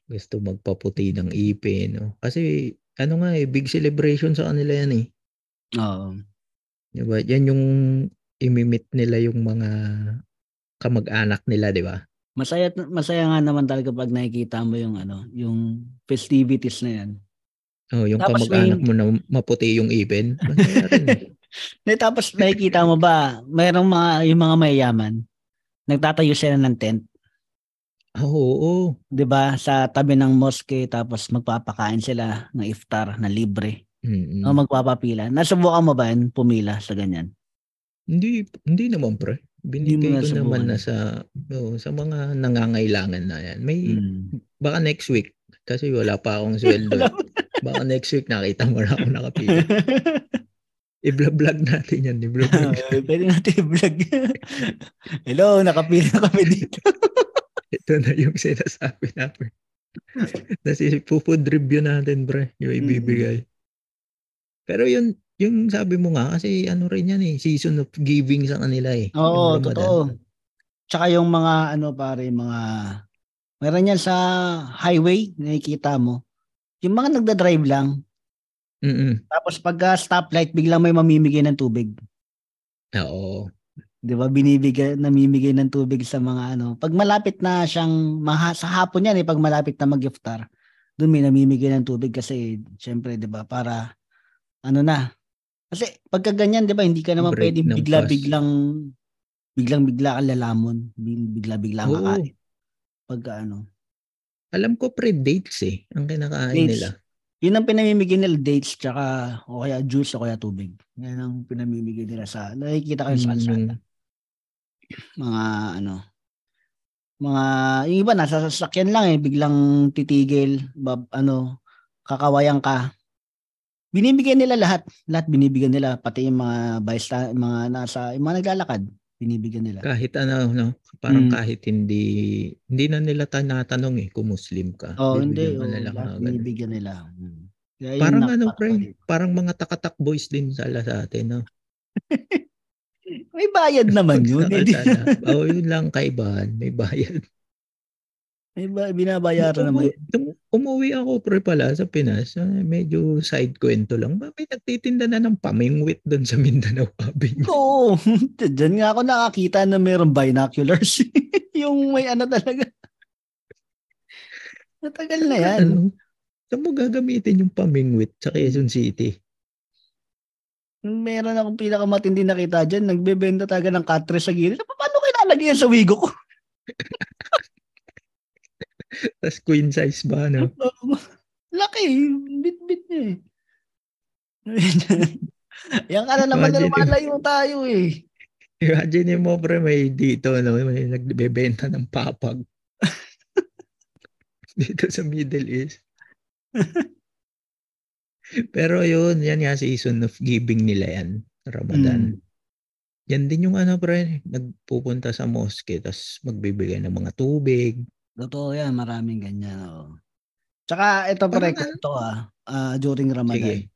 Gusto magpaputi ng ipin. No? Kasi ano nga eh, big celebration sa kanila yan eh. Oo. Diba? Yan yung imimit nila yung mga kamag-anak nila, di ba? Masaya masaya nga naman talaga pag nakikita mo yung ano, yung festivities na yan. Oh, yung tapos kamag-anak may... mo na maputi yung ipin. eh, tapos nakikita mo ba, mayroong mga, yung mga mayayaman, nagtatayo sila ng tent. Oo. Oh, oh. 'Di ba? Sa tabi ng mosque tapos magpapakain sila ng iftar na libre. Mm-hmm. O magpapapila. Nasubukan mo ba yan, pumila sa ganyan? Hindi hindi naman pre. Binigay ko naman na sa oh, sa mga nangangailangan na yan. May mm. baka next week kasi wala pa akong sweldo. Baka next week nakita mo na ako nakapila. I-vlog natin yan. I-vlog uh, Pwede natin i-vlog. Hello, nakapila kami dito. Ito na yung sinasabi namin. Kasi food review natin, bro. Yung ibibigay. Mm. Pero yun, yung sabi mo nga, kasi ano rin yan eh, season of giving sa kanila eh. Oo, totoo. Tsaka yung mga ano pare, mga meron yan sa highway, nakikita mo. Yung mga nagda-drive lang. Mm. Tapos pagka stoplight, biglang may mamimigay ng tubig. Oo. 'Di ba? Binibigay, namimigay ng tubig sa mga ano. Pag malapit na siyang maha, sa hapon yan eh pag malapit na mag-iftar, doon may namimigay ng tubig kasi syempre 'di ba para ano na. Kasi pagka ganyan 'di ba, hindi ka naman pwedeng bigla-biglang biglang-bigla kang lalamon, bigla-bigla kakain. Pagka ano. Alam ko pre dates eh ang kinakain dates. nila. Yun ang pinamimigay nila dates tsaka o kaya juice o kaya tubig. Yan ang pinamimigay nila sa nakikita kayo sa kalsada. Mga ano mga yung iba nasa sasakyan lang eh biglang titigil bab, ano kakawayan ka binibigyan nila lahat lahat binibigyan nila pati yung mga bystander mga nasa yung mga naglalakad binibigyan nila. Kahit ano, no? Parang mm. kahit hindi, hindi na nila tanatanong eh kung Muslim ka. Oh, hindi. Oh, nila binibigyan nila. Hmm. Kaya parang ano, pre, parang mga takatak boys din sala sa atin, no? may bayad naman yun. Oo, oh, yun lang kaibahan. May bayad. May ba, binabayaran naman. umuwi ako pre pala sa Pinas. Uh, medyo side kwento lang. May nagtitinda na ng pamingwit doon sa Mindanao Avenue. Oo. Diyan nga ako nakakita na mayroong binoculars. yung may ano talaga. Matagal na yan. Ano? Saan mo gagamitin yung pamingwit sa Quezon City? Meron akong pinakamatindi nakita dyan. Nagbebenta talaga ng katres sa gilid. Paano kailalagay yan sa wigo ko? Tapos queen size ba, no? Laki. Bit-bit niya eh. Yan ka na naman na lumalayo tayo eh. Imagine mo, pre, may dito, no? may nagbebenta ng papag. dito sa Middle East. Pero yun, yan nga season of giving nila yan. Ramadan. Mm. Yan din yung ano, pre, nagpupunta sa mosque, tapos magbibigay ng mga tubig, Totoo yan, maraming ganyan. Oh. Tsaka ito pa rin to ah, uh, during Ramadan. Sige.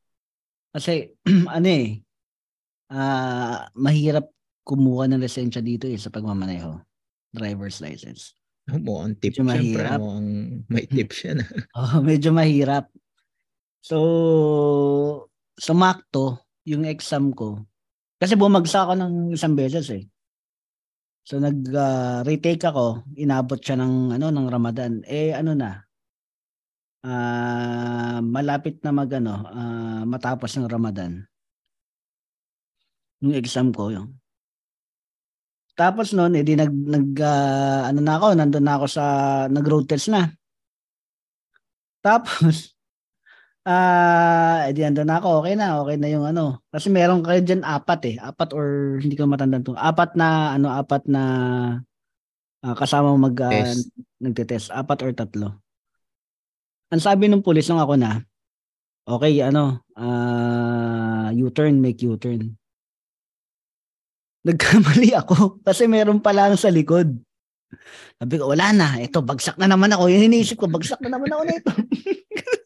Kasi ano eh, uh, mahirap kumuha ng lisensya dito eh sa pagmamaneho. Driver's license. Mo ang tip medyo mahirap. mo ang may tip siya na. oh, medyo mahirap. So, sa Macto, yung exam ko, kasi bumagsak ako ng isang beses eh. So nag uh, retake ako, inabot siya ng ano ng Ramadan. Eh ano na? Uh, malapit na mag ano, uh, matapos ng Ramadan. Yung exam ko yung. Tapos noon, edi nag nag uh, ano na ako, nandoon na ako sa nag road test na. Tapos Ah, uh, edi na ako, okay na, okay na yung ano. Kasi meron kayo diyan apat eh, apat or hindi ko matandaan to. Apat na ano, apat na uh, kasama mag uh, nagte-test, apat or tatlo. Ang sabi ng pulis nung ako na, okay, ano, uh, U-turn, make U-turn. Nagkamali ako kasi meron pa lang sa likod. Sabi ko, wala na, ito, bagsak na naman ako. Yung iniisip ko, bagsak na naman ako nito.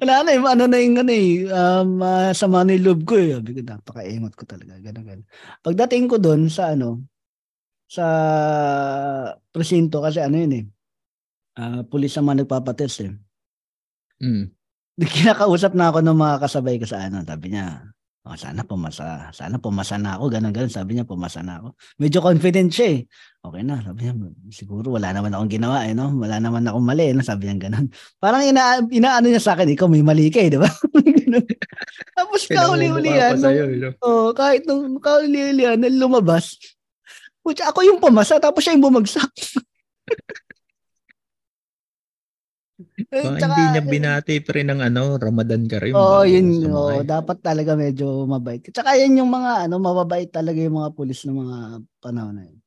Wala na, yung, ano na yung ano eh, um, uh, sama na loob ko eh. Sabi ko, napaka-engot ko talaga. Ganun, ganun. Pagdating ko doon sa ano, sa presinto, kasi ano yun eh, uh, pulis naman nagpapatest eh. Mm. Kinakausap na ako ng mga kasabay ko sa ano, sabi niya, oh, sana pumasa, sana pumasa na ako, ganun ganun, sabi niya pumasa na ako. Medyo confident siya eh. Okay na, sabi niya, siguro wala naman akong ginawa eh, no? Wala naman akong mali, no? Sabi niya ganun. Parang ina, inaano niya sa akin, ikaw may mali ka eh, di ba? Tapos kauli-ulihan, no? oh, kahit nung kauli-ulihan na lumabas, which ako yung pumasa, tapos siya yung bumagsak. Eh, tsaka, hindi niya binati pa rin ng ano, Ramadan Karim. Oo, oh, yun. Oh, dapat talaga medyo mabait. Tsaka yan yung mga ano, mababait talaga yung mga pulis ng mga panahon na yun.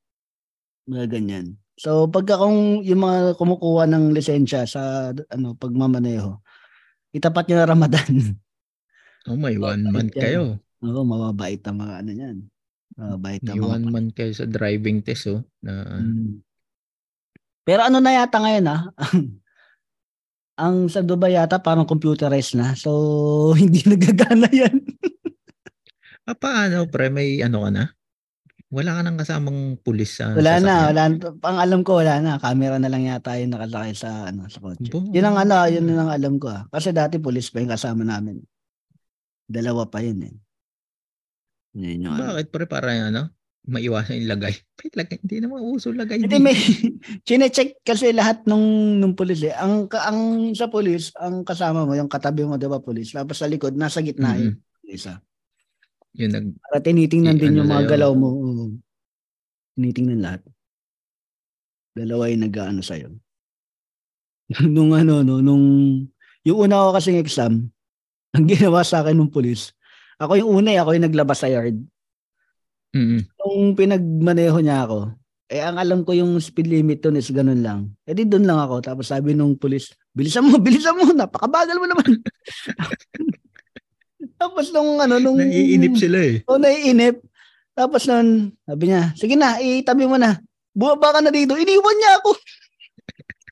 Mga ganyan. So pagka kung yung mga kumukuha ng lisensya sa ano pagmamaneho, itapat niyo na Ramadan. Oh, may one month yan. kayo. Oo, mababait ang mga ano niyan. Mababait ang mga one month kayo sa driving test oh. Na... Hmm. Pero ano na yata ngayon ah, ang sa Dubai yata parang computerized na. So, hindi nagagana yan. ah, paano, pre? May ano ka na? Wala ka nang kasamang pulis sa Wala sasakyan. na, wala. Pang alam ko, wala na. Camera na lang yata yung nakalakay sa, ano, sa kotse. Bo, yun ang ano, yun ang alam ko. Ah. Kasi dati pulis pa yung kasama namin. Dalawa pa yun eh. Yun yung, ano. Bakit pre? Para ano? Maiwasan yung lagay. Wait, lagay. Hindi naman uso lagay. Hindi, may, chine-check kasi lahat nung, nung pulis eh. Ang, ang sa pulis, ang kasama mo, yung katabi mo, di ba, pulis. Tapos sa likod, nasa gitna mm-hmm. yung isa. Yung nag... Para tinitingnan din ano yung mga galaw mo. Tinitingnan lahat. Dalawa yung nag-ano sa'yo. nung ano, no, nung, yung una ko kasing exam, ang ginawa sa akin ng pulis, ako yung una, eh, ako yung naglabas sa yard. Mm-hmm. Nung pinagmaneho niya ako, eh ang alam ko yung speed limit doon is ganun lang. Eh di doon lang ako. Tapos sabi nung pulis, bilisan mo, bilisan mo, napakabagal mo naman. Tapos nung ano, nung... Naiinip sila eh. Oo, oh, naiinip. Tapos nung, sabi niya, sige na, itabi mo na. Bumaba ka na dito. Iniwan niya ako.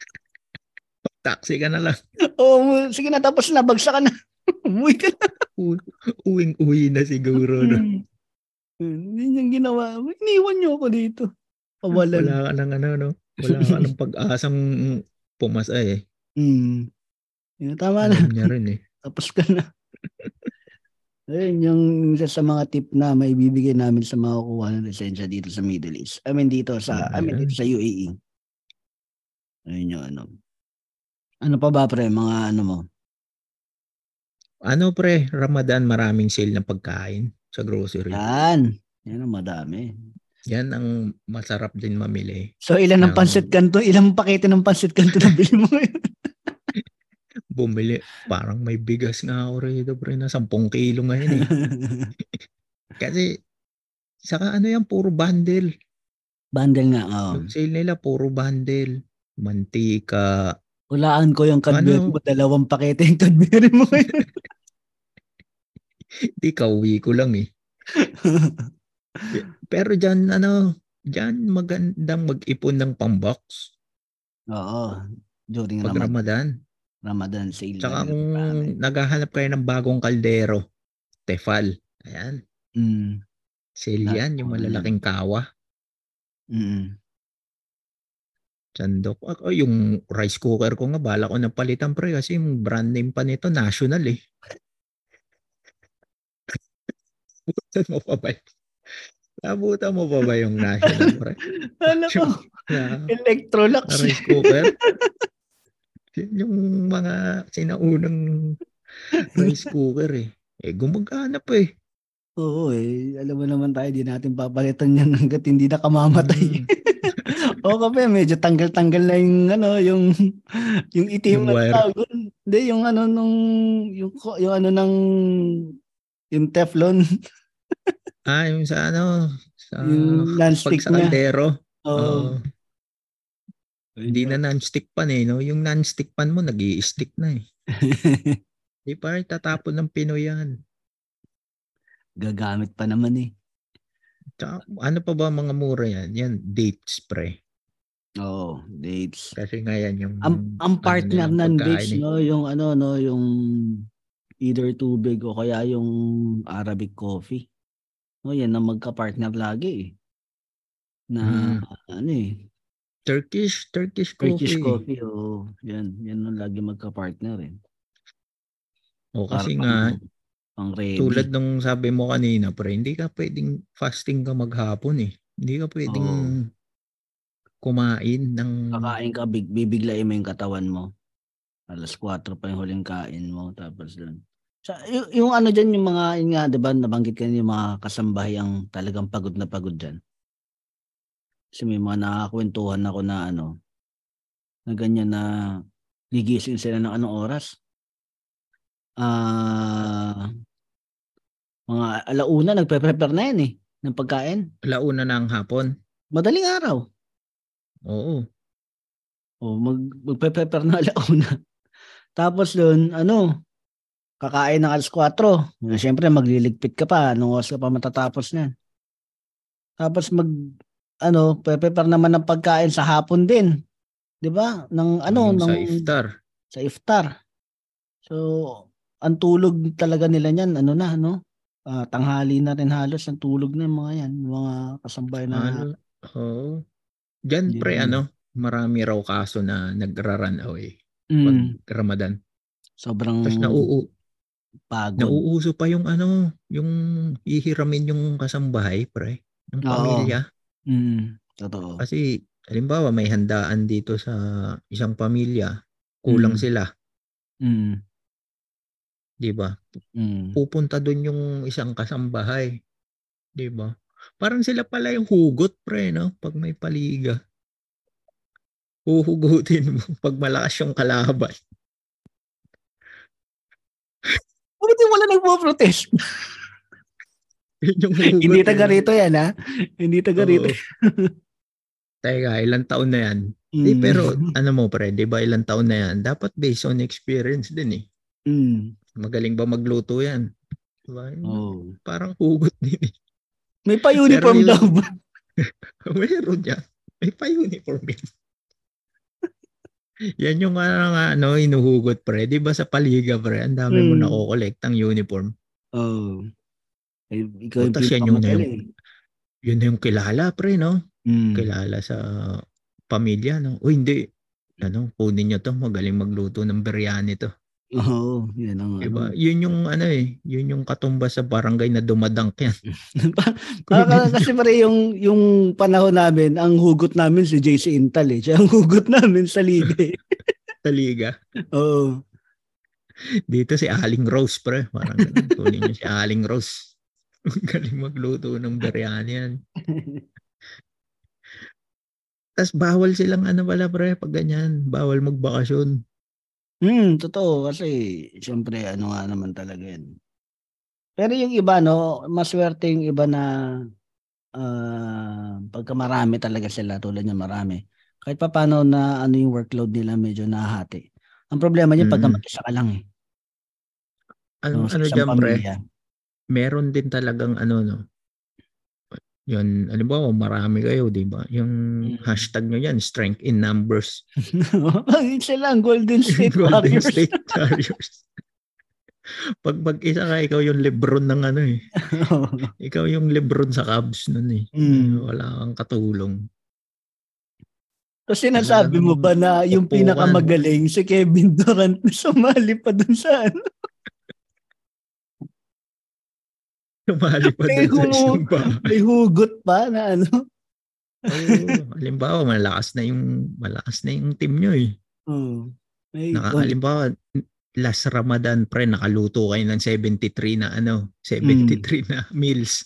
Taxi ka na lang. Oo, oh, sige na, tapos na, bagsak ka na. Umuwi ka na. Uwing-uwi na siguro. No? Hmm. Hindi niyang ginawa. Iniwan niyo ako dito. Kawalan. Wala ka ng ano, no? Wala ka ng pag-asang pumasa eh. Hmm. Yun, tama na. niya rin eh. Tapos ka na. Ayun, yung isa sa mga tip na may bibigay namin sa mga kukuha ng lisensya dito sa Middle East. I mean dito sa, I mean dito sa UAE. Ayun yung ano. Ano pa ba pre, mga ano mo? Ano pre, Ramadan maraming sale ng pagkain sa grocery. Yan. Yan ang madami. Yan ang masarap din mamili. So ilan ng pansit kanto? Ilang pakete ng pansit kanto na bili mo ngayon? Bumili. Parang may bigas nga ako rito pre na 10 kilo ngayon eh. Kasi saka ano yan puro bundle. Bundle nga. Oh. Yung sale nila puro bundle. Mantika. Hulaan ko yung Cadbury ano? mo. Dalawang pakete yung Cadbury mo ngayon. Di kauwi ko lang eh. Pero diyan ano, diyan magandang mag-ipon ng pang-box. Oo. During Pag Ramadan. Ramadan. Sale. Tsaka kung naghahanap kayo ng bagong kaldero, Tefal. Ayan. Mm. Sale yan, yung malalaking kawa. Mm. Chandok. Ako, yung rice cooker ko nga, bala ko na palitan pre kasi yung brand name pa nito, national eh. Naabutan mo pa ba? Naabutan mo pa ba yung national? Ano ko? Na, Electrolux. rice cooker? Yun yung mga sinaunang rice cooker eh. Eh, gumagana pa eh. Oo eh. Alam mo naman tayo, di natin papalitan yan hanggat hindi na kamamatay. Mm. Oo kape, medyo tanggal-tanggal na yung ano, yung yung itim Yung na tawag. Hindi, yung ano nung yung, yung ano ng yung Teflon, Ah, yung sa ano, sa yung non-stick sa niya. kaldero. Oo. Oo. Hindi na non-stick pan eh. No? Yung non-stick pan mo, nag stick na eh. Di pa tatapon ng Pinoy yan. Gagamit pa naman eh. Tsaka, ano pa ba mga mura yan? Yan, date spray. Oo, dates. Kasi nga yan yung... Ang, ang partner ano, ng dates, eh. no, yung ano, no, yung either tubig o kaya yung Arabic coffee. No, yan ang magka-partner lagi eh. Na Mm. ano eh, Turkish, Turkish coffee. Turkish coffee o yan, yan ang lagi magka-partner eh. O Para kasi nga, pang ready. tulad nung sabi mo kanina, pre, hindi ka pwedeng fasting ka maghapon eh. Hindi ka pwedeng Oo. kumain ng... Kakain ka, big, bibiglayin mo yung katawan mo. Alas 4 pa yung huling kain mo. Tapos doon. Sa, yung, yung ano dyan, yung mga, yun nga, di ba, nabanggit ka yung mga kasambahay ang talagang pagod na pagod dyan. Kasi may mga nakakwentuhan ako na ano, na ganyan na gigising sila ng anong oras. Ah, mga alauna, nagpe-prepare na yan eh, ng pagkain. Launa na ang hapon. Madaling araw. Oo. O mag magpe-prepare na alauna. Tapos doon, ano, kakain ng alas 4. Siyempre, magliligpit ka pa. Anong oras ka pa matatapos na. Tapos mag, ano, prepare naman ng pagkain sa hapon din. 'Di ba? Ng ano, Yung ng sa iftar. sa iftar. So, ang tulog talaga nila niyan, ano na, ano? Ah, tanghali na rin halos ang tulog na yung mga yan, mga kasambay na Ano? Oo. Diyan pre, naman. ano, marami raw kaso na nagra-run away pag mm, Ramadan. sobrang Tapos nauu pagod. nauuso pa yung ano, yung ihiramin yung kasambahay, pre, ng Oo. pamilya. Mm, totoo. Kasi, halimbawa, may handaan dito sa isang pamilya, kulang Mm. sila, Mm, di ba? mm. Pupunta doon yung isang kasambahay, di ba? Parang sila pala yung hugot, pre, no? Pag may paliga. Huhugutin mo pag malakas yung kalaban. Yung wala nagpo-protest? Hindi eh. taga rito yan, ha? Hindi taga rito. Teka, ilang taon na yan? Mm. pero ano mo pre, di ba ilang taon na yan? Dapat based on experience din eh. Mm. Magaling ba magluto yan? Diba? Oh. Parang hugot din eh. May pa-uniform daw ba? Meron niya. May pa-uniform yan. Yan yung ano, nga, ano, inuhugot pre. Di ba sa paliga pre, ang dami mo Mm. nakokolektang uniform. Oh. Eh, ikaw yung Tapos yan yung-. Yun yung kilala pre, no? Mm. Kilala sa pamilya, no? O hindi, ano, kunin niyo to, magaling magluto ng biryani to. Oo, yan ang Diba? ano. Yun yung ano eh, yun yung katumbas sa barangay na dumadunk yan. Para, kasi pare yung, yung panahon namin, ang hugot namin si JC Intal eh. Siya ang hugot namin sa liga eh. sa liga. Oo. Dito si Aling Rose, pre. Parang ganun. Kunin niyo si Aling Rose. Galing magluto ng biryani yan. Tapos bawal silang ano pala, pre, pag ganyan. Bawal magbakasyon. Hmm, totoo. Kasi, siyempre, ano nga naman talaga yan. Pero yung iba, no, maswerte yung iba na ah, pagka marami talaga sila, tulad niya marami. Kahit pa paano na ano yung workload nila, medyo nahati. Ang problema niya, pagka Mm. mag-isa ka lang eh. Ano, No, ano dyan, pre? Meron din talagang ano, no? Yun, ba, marami kayo, di ba? Yung Mm. hashtag nyo yan, strength in numbers. Sila, ang Golden State Golden Warriors. State Warriors. Pag mag-isa ka, ikaw yung Lebron ng ano eh. Ikaw yung Lebron sa Cubs nun eh. Mm. Wala kang katulong. Tapos sinasabi mo ba na yung pinakamagaling si Kevin Durant na sumali pa dun sa ano? Lumalipad May isang bahay. May hugot pa na ano. Oo, halimbawa, malakas na yung malakas na yung team nyo eh. Oh. May, Naka, halimbawa, last Ramadan pre, nakaluto kayo ng 73 na ano, 73 na meals.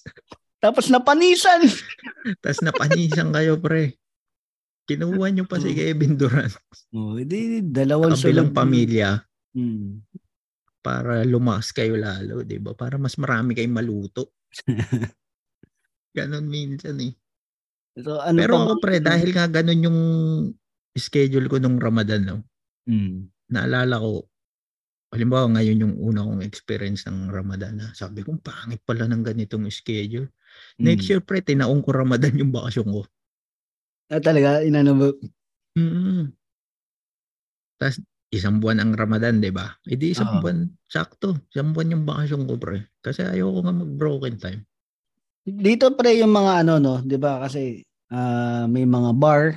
Tapos napanisan. Tapos napanisan kayo pre. Kinuha nyo pa si Mm. Kevin Durant. Oh, hindi dalawang Kabilang pamilya Hmm. Para lumakas kayo lalo, 'di ba? Para mas marami kayong maluto. Ganon minsan eh. So, ano Pero pa ako pre, dahil nga ganon yung schedule ko nung Ramadan, no? Hmm. naalala ko, halimbawa ngayon yung una kong experience ng Ramadan na sabi ko, pangit pala ng ganitong schedule. Next Hmm. year pre, tinaong ko Ramadan yung bakasyon ko. Ah, talaga, inano ba? mm Tapos isang buwan ang Ramadan, di ba? E di isang Oo. buwan, sakto. Isang buwan yung bakasyon ko pre. Kasi ayoko nga mag-broken time. Dito pre yung mga ano no, 'di ba? Kasi ah, may mga bar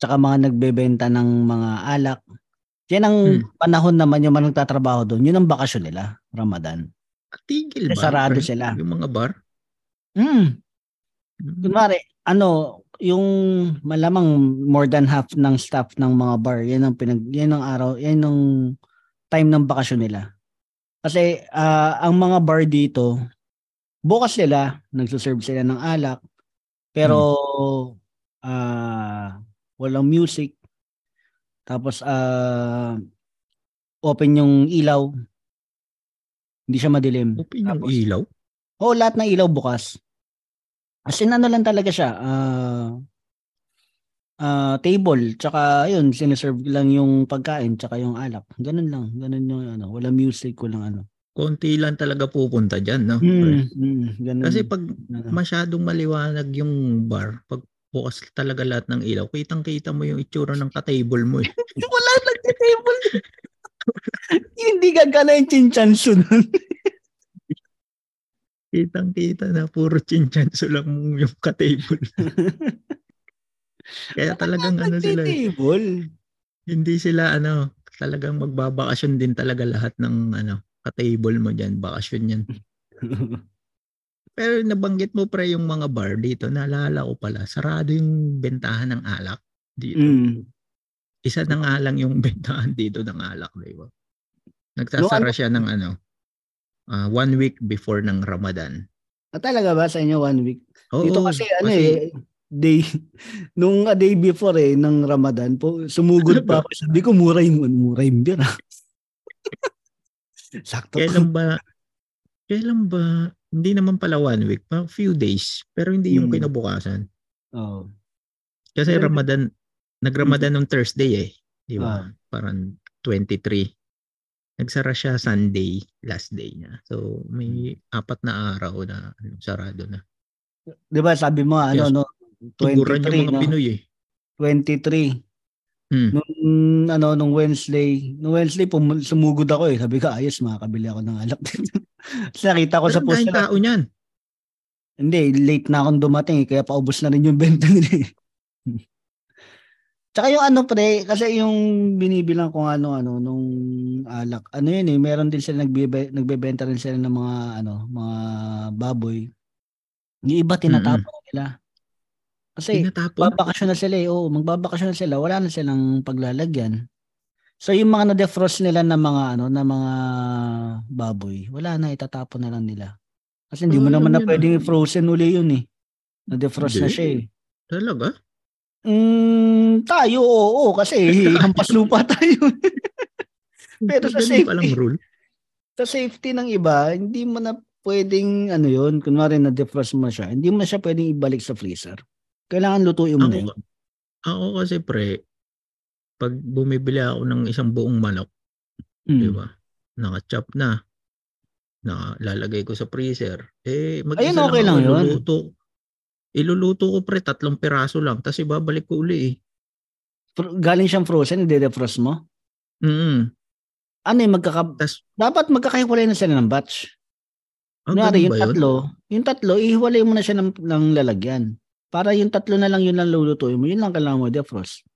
tsaka mga nagbebenta ng mga alak. Yan ang Hmm. panahon naman yung mga nagtatrabaho doon. Yun ang bakasyon nila, Ramadan. Tigil ba? sarado pre? sila. Yung mga bar? Mm. Mm. Kunwari, ano, yung malamang more than half ng staff ng mga bar, yan ang pinag yan ang araw, yan ang time ng bakasyon nila. Kasi ah, ang mga bar dito, bukas sila, nagsuserve sila ng alak, pero ah walang music. Tapos ah open yung ilaw. Hindi siya madilim. Open yung Tapos- ilaw? Oo, lahat ng ilaw bukas. As in, ano lang talaga siya. ah ah, table. Tsaka, yun, siniserve lang yung pagkain. Tsaka yung alak. Ganun lang. Ganun yung, ano, wala music, walang ano. Konti lang talaga pupunta dyan, no? Mm, mm, ganun. Kasi pag ano. masyadong maliwanag yung bar, pag bukas talaga lahat ng ilaw, kitang-kita mo yung itsura ng ka-table mo eh. wala nagtitable. Hindi gagana yung chinchansu nun. Kitang-kita na puro chinchanso lang yung ka-table. Kaya talagang ano sila, eh, Nagtitable. hindi sila ano, talagang magbabakasyon din talaga lahat ng ano, ka-table mo dyan, bakasyon yan. Pero nabanggit mo pre yung mga bar dito, naalala ko pala, sarado yung bentahan ng alak dito. mm. Isa na nga lang yung bentahan dito ng alak, di ba? Nagsasara ano- siya ng ano, ah, one week before ng Ramadan. Ah, talaga ba sa inyo one week? Oo, Dito kasi ano eh, day, nung a day before eh, ng Ramadan po, sumugod pa ako. Sabi ko, mura yung, mura yung beer ah. Sakto. Kailan ba, kailan ba, hindi naman pala one week, pa few days, pero hindi yung Hmm. kinabukasan. Oh. Kasi Ramadan, nag-Ramadan nung Thursday eh. Di ba? Ah. Parang 23. Nagsara siya Sunday, last day niya. So, may apat na araw na ano, sarado na. 'Di ba sabi mo ano Yes. no, Tuguran yung 23 mga no? Pinoy eh. 23. Hmm. Nung ano nung Wednesday, nung Wednesday pum- sumugod ako eh. Sabi ko, ayos makakabili ako ng alak. Kasi nakita ko Pero sa post nila. tao niyan. Hindi, late na akong dumating eh, kaya paubos na rin yung benta nila. eh. Tsaka yung ano pre, kasi yung binibilang ko ano ano nung alak. Ano yun eh, meron din sila nagbibe, nagbebenta rin sila ng mga ano, mga baboy. Yung iba tinatapon nila. Kasi Tinatapon. magbabakasyon na sila eh. Oo, magbabakasyon na sila. Wala na silang paglalagyan. So yung mga na-defrost nila ng mga ano, na mga baboy, wala na itatapon na lang nila. Kasi hindi mo Ah, naman na pwedeng ah. frozen uli yun eh. Na-defrost na Hindi. siya eh. Talaga? Mm, tayo, oo, kasi hampas lupa tayo. Pero sa safety, rule. sa safety ng iba, hindi mo na pwedeng ano yun, kunwari na-defrost mo siya, hindi mo na siya pwedeng ibalik sa freezer. Kailangan lutuin mo na yun. Ako, ako kasi pre, pag bumibili ako ng isang buong manok, Mm. di ba? Naka-chop na. Nakalalagay ko sa freezer. Eh, mag Ayun, okay lang yun. Iluluto, iluluto ko pre, tatlong piraso lang. Tapos ibabalik ko uli eh. Fro- Galing siyang frozen, i-defrost mo? Mm. Ano eh, magkaka... Tas- dapat magkakahiwalay na sila ng batch. Ah, Kunwari, yung yun? tatlo, yung tatlo, ihiwalay mo na siya ng, ng lalagyan. Para yung tatlo na lang yun lang lulutuin mo, yun lang kailangan mo defrost.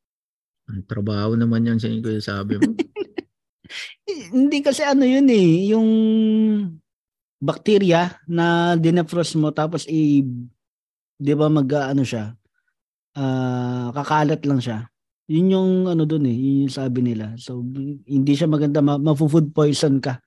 Ang trabaho naman yan sa inyo sabi mo. Hindi kasi ano yun eh, yung bacteria na dinefrost mo tapos i 'di ba mag ano siya ah kakalat lang siya yun yung ano doon eh yun yung sabi nila so hindi siya maganda ma- food poison ka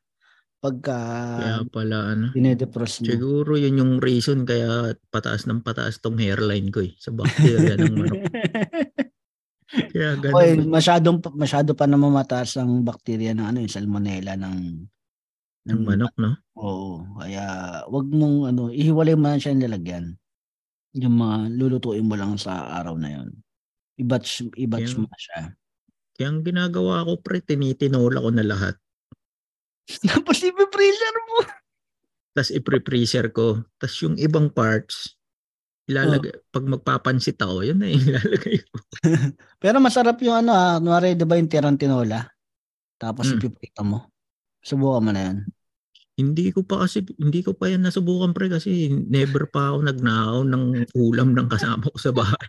pagka Kaya pala ano. dinedefrost mo Siguro yun yung reason kaya pataas ng pataas tong hairline ko eh. Sa bacteria ng manok. Kaya Oy, ganun. masyadong masyado pa naman mataas ang bakterya ng ano yung salmonella ng Ng manok, no? Oo, kaya wag mong ano, ihiwalay mo na siya ng lalagyan. Yung mga lulutuin mo lang sa araw na yon. I-batch, i-batch mo siya. Kaya ang ginagawa ko pre, tinitinola ko na lahat. Tapos i-freezer mo. Tapos i-freezer ko. Tapos yung ibang parts, ilalagay, pag magpapansit ako, yun na ilalagay ko. Pero masarap yung ano ha, kunwari 'di ba yung tirantinola? Tapos Mm. ipiprito mo. Subukan mo na yan. Hindi ko pa kasi, hindi ko pa yan nasubukan pre kasi never pa ako nagnakaw ng ulam ng kasama ko sa bahay.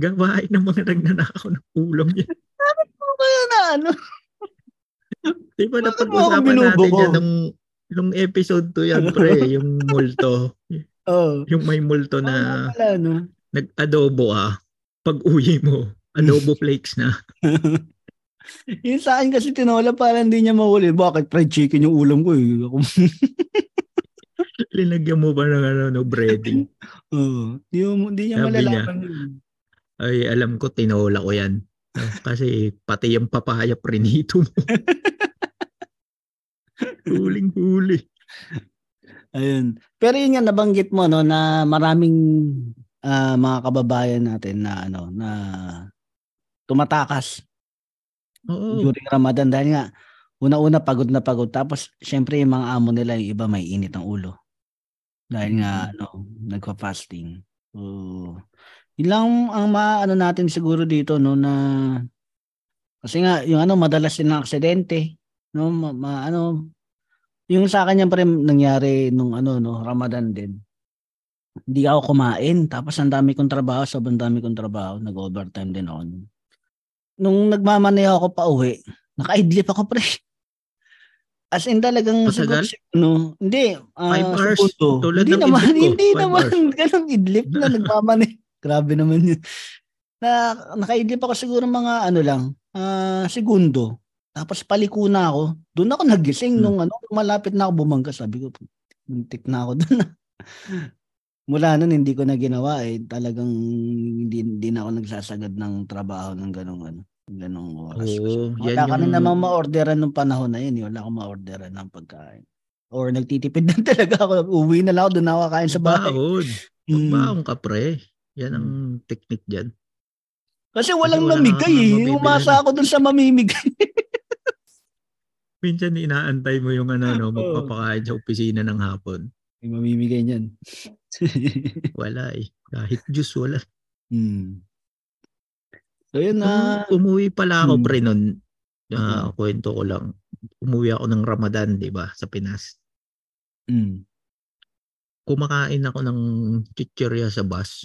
Gawain ng mga nagnanakaw ng ulam niya. Ano kaya na ano? Di ba Bakit napag-usapan binubuo? natin yan nung, nung episode 2 yan pre, yung multo. Oh. Yung may multo Na, na pala, no? nag-adobo ka. Pag uwi mo, adobo flakes na. yung sa akin kasi tinola para hindi niya mahuli. Bakit fried chicken yung ulam ko eh. Linagyan mo ba ng ano, no, breading? Oo. Hindi, mo- hindi niya Sabi niya. malalaman yun. Ay, alam ko, tinola ko yan. Kasi pati yung papaya prinito mo. Huling-huli. Ayun. Pero yun nga nabanggit mo no na maraming ah, mga kababayan natin na ano na tumatakas Oo. during Ramadan dahil nga una-una pagod na pagod tapos syempre yung mga amo nila yung iba may init ang ulo. Dahil nga ano nagfa-fasting. So, yun lang ang maano natin siguro dito no na kasi nga yung ano madalas din ng aksidente no ma, ma- ano yung sa akin yan pa rin nangyari nung ano no Ramadan din. Hindi ako kumain tapos ang dami kong trabaho, sobrang dami kong trabaho, nag-overtime din ako. nun. Nung nagmamaneho ako pa uwi, naka-idlip ako pre. As in talagang Matagal? siguro, no, hindi ah, Five hours? segundo. Tulad hindi ng naman, idlip ko, hindi five naman hours. ganun idlip na nagmamaneho. Grabe naman yun. Na naka-idlip ako siguro mga ano lang, ah, segundo. Tapos paliko na ako. Doon ako nagising Hmm. nung ano, malapit na ako bumangga. Sabi ko, muntik na ako doon. Mula nun, hindi ko na ginawa eh. Talagang hindi, hindi na ako nagsasagad ng trabaho ng ganong ano, ganong oras. Oo, yan Wala ka na yung- namang ma-orderan nung panahon na yun. eh. Wala akong ma-orderan ng pagkain. Or nagtitipid na talaga ako. Uwi na lang ako doon na ako kain sa bahay. Baon. Mm. Baon ka pre. Yan ang technique dyan. Kasi walang wala mamigay eh. Umasa ako doon sa mamimigay. Minsan inaantay mo yung ano, no, magpapakain sa opisina ng hapon. May mamimigay niyan. Wala eh. Kahit juice, wala. hmm. So yun na. Nung umuwi pala ako Hmm. pre nun, ah, kwento ko lang. Umuwi ako ng Ramadan, di ba, sa Pinas. Mm. Kumakain ako ng chichirya sa bus.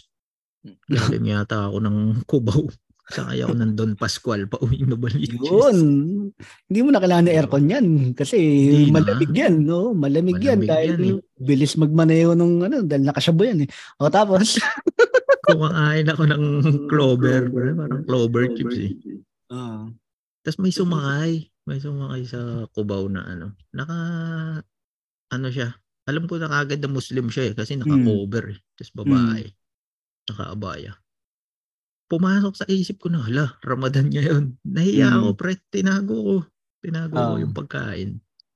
Galing yata ako ng Cubao. Sakay ako ng Don Pascual pa uwi na. Yun. Hindi mo na kailangan ng aircon yan. Kasi Hindi na. malamig yan. No? Malamig, yan. Malamig Dahil yan eh. bilis magmaneho nung ano. Dahil nakasabo yan eh. O tapos. Kumakain ako ng clover. pre, Parang clover chips eh. Ah. Tapos may sumakay. May sumakay sa Cubao na ano. Naka, ano siya. Alam ko na kagad na Muslim siya eh. Kasi naka-cover eh. Tapos babae. Naka-abaya. Pumasok sa isip ko na, hala, Ramadan ngayon. Nahiya Mm. ako, pre. Tinago ko. Tinago ko Ah. yung pagkain.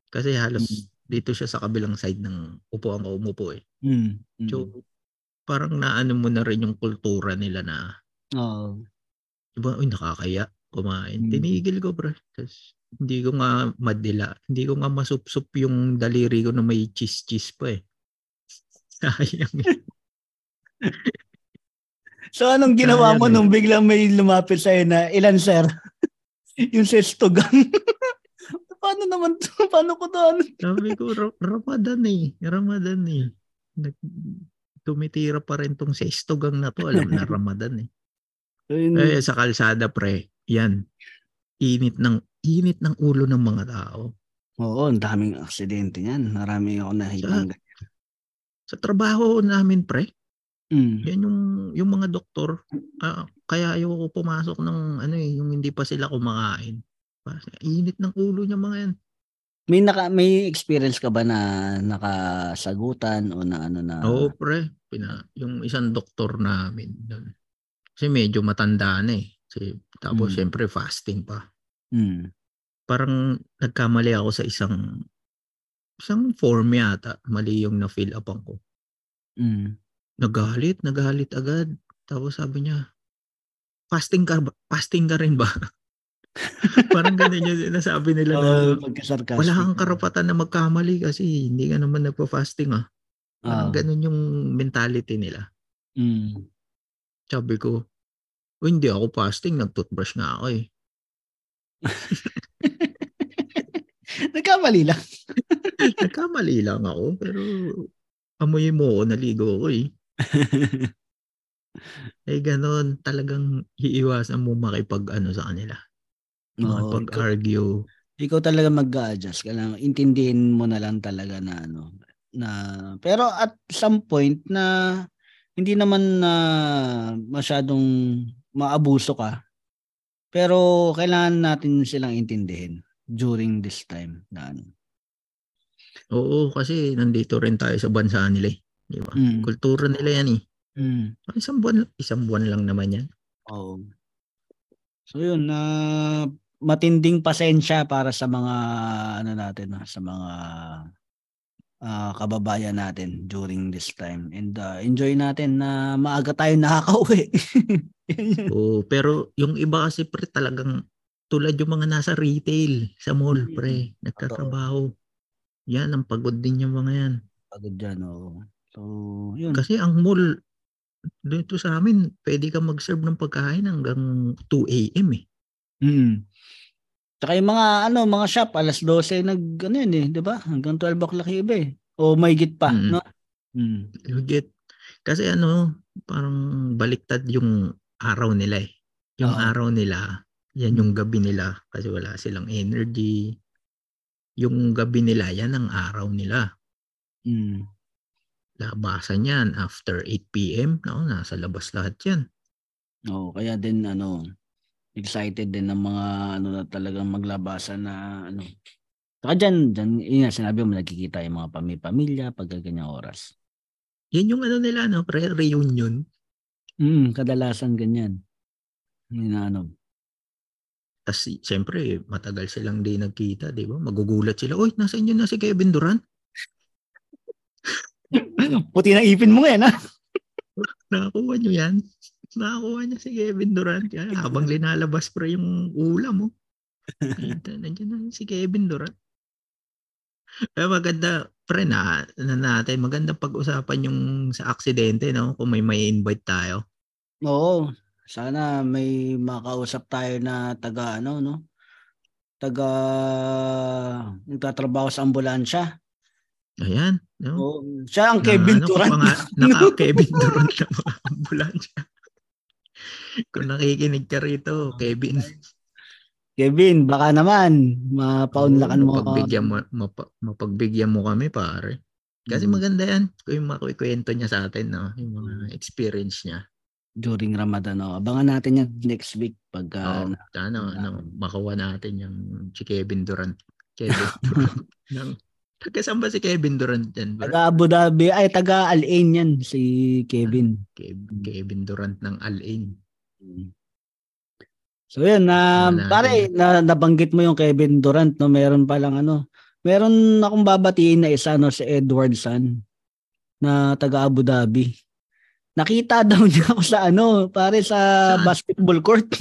Kasi halos Mm. dito siya sa kabilang side ng upuan ko umupo eh. Mm. Mm. So, parang naano mo na rin yung kultura nila na Oo. Diba, uy, nakakaya kumain. Mm. Tinigil ko, bro. Tapos, hindi ko nga madila. Hindi ko nga masupsup yung daliri ko na may cheese-cheese pa eh. Sayang. So anong ginawa mo nung biglang may lumapit sa'yo na ilan sir? yung sestogan. Paano naman to? Paano ko to? Ano? Sabi ko, Ra- Ramadan eh. Ramadan eh. Nag, tumitira pa rin tong sestogang na to. Alam na Ramadan eh. Ayun. Eh, sa kalsada, pre. Yan. Init ng, init ng ulo ng mga tao. Oo, ang daming aksidente niyan. Marami ako nakikita. Sa trabaho namin, pre, Mm. yan yung, yung mga doktor, ah, kaya ayoko pumasok ng ano eh, yung hindi pa sila kumakain. Kasi Init ng ulo niya mga yan. May naka may experience ka ba na nakasagutan o na ano na Oo, pre. Pina, yung isang doktor namin. Dun. Kasi medyo matanda na eh. Kasi, tapos Mm. syempre fasting pa. Mm. Parang nagkamali ako sa isang isang form yata. Mali yung na-fill upan ko. Mm. Nagalit, nagalit agad. Tapos sabi niya, fasting ka? Fasting ka rin ba? Parang ganun yung sinasabi nila na pagka-sarcastic. wala kang karapatan na magkamali kasi hindi ka naman nagpa-fasting ah. Parang Oo. ganun yung mentality nila. Mm. Sabi ko, "Oh, hindi ako fasting, nag-toothbrush nga ako eh. Nagkamali lang. Nagkamali lang ako, pero amoy mo ako, naligo ako eh. Eh ganun, talagang iiwasan mo makipag ano sa kanila. Oo, ikaw, Makipag-argue. ikaw talaga mag-adjust. Kailangan intindihin mo na lang talaga na ano na pero at some point na hindi naman na masyadong maabuso ka. Pero kailangan natin silang intindihin during this time na ano. Oo, kasi nandito rin tayo sa bansa nila eh. Di ba? Mm. Kultura nila yan eh. Mm. Isang buwan, isang buwan lang naman yan. Oo. So yun, na matinding pasensya para sa mga ano natin, ah, sa mga ah, kababayan natin during this time. And ah, enjoy natin na maaga tayo nakakauwi. Oo, pero yung iba kasi pre talagang tulad yung mga nasa retail sa mall Mm. pre, nagtatrabaho. Yan, ang pagod din yung mga yan. Pagod dyan, oo. So, yun. Kasi ang mall, dito sa amin, pwede ka mag-serve ng pagkain hanggang 2 a.m. eh. Mm. Tsaka yung mga ano, mga shop alas 12 nag ano yun eh, 'di ba? Hanggang 12 o'clock yung iba eh. O may git pa, Mm. no? Mm. You get, kasi ano, parang baliktad yung araw nila eh. Yung Oo. araw nila, yan yung gabi nila kasi wala silang energy. Yung gabi nila, yan ang araw nila. Mm. Labasan yan after 8 p.m. No, nasa labas lahat yan. Oo, kaya din ano, excited din ng mga ano na talagang maglabasan na ano. Saka dyan, dyan, yun nga, sinabi mo, nagkikita yung mga pami-pamilya pag ganyang oras. Yan yung ano nila, no, pre, reunion. Mm, kadalasan ganyan. Yun ano. Tapos, siyempre, matagal silang di nagkita, di ba? Magugulat sila, Uy, nasa inyo na si Kevin Durant? Puti na ipin mo ngayon, ha? Nakakuha nyo yan? Nakakuha niya si Kevin Durant. Kaya habang linalabas pa yung ulam mo. Ito, nandiyan na si Kevin Durant. Pero maganda, pre, na, na natin, maganda pag-usapan yung sa aksidente, no? Kung may may invite tayo. Oo. Sana may makausap tayo na taga ano, no? Taga nagtatrabaho sa ambulansya. Ayan, no? Oo. Siya ang Na- Kevin ano, Durant. Panga, naka-Kevin Durant na mga ambulansya. Kung nakikinig ka rito, Kevin. Kevin, baka naman mapaunlakan mo. Mapagbigyan mo, mapa- mapagbigyan mo kami, pare. Kasi Mm. maganda yan. Kung yung makukwento niya sa atin, no? yung mga experience niya. during Ramadan. No? Abangan natin yan next week pagka Oo. na, Sana, na- ano, makuha natin yung si Kevin Durant. Kevin Durant. ng, taga saan ba si Kevin Durant yan? bro? taga Abu Dhabi, ay taga Al Ain yan si Kevin. Kev- Kevin Durant ng Al Ain. So yun, na pare, na, nabanggit mo yung Kevin Durant, no? Meron pa lang ano, meron akong babatiin na isa, no, si Edward San, na taga Abu Dhabi. Nakita daw niya ako sa ano, pare sa Saan? basketball court.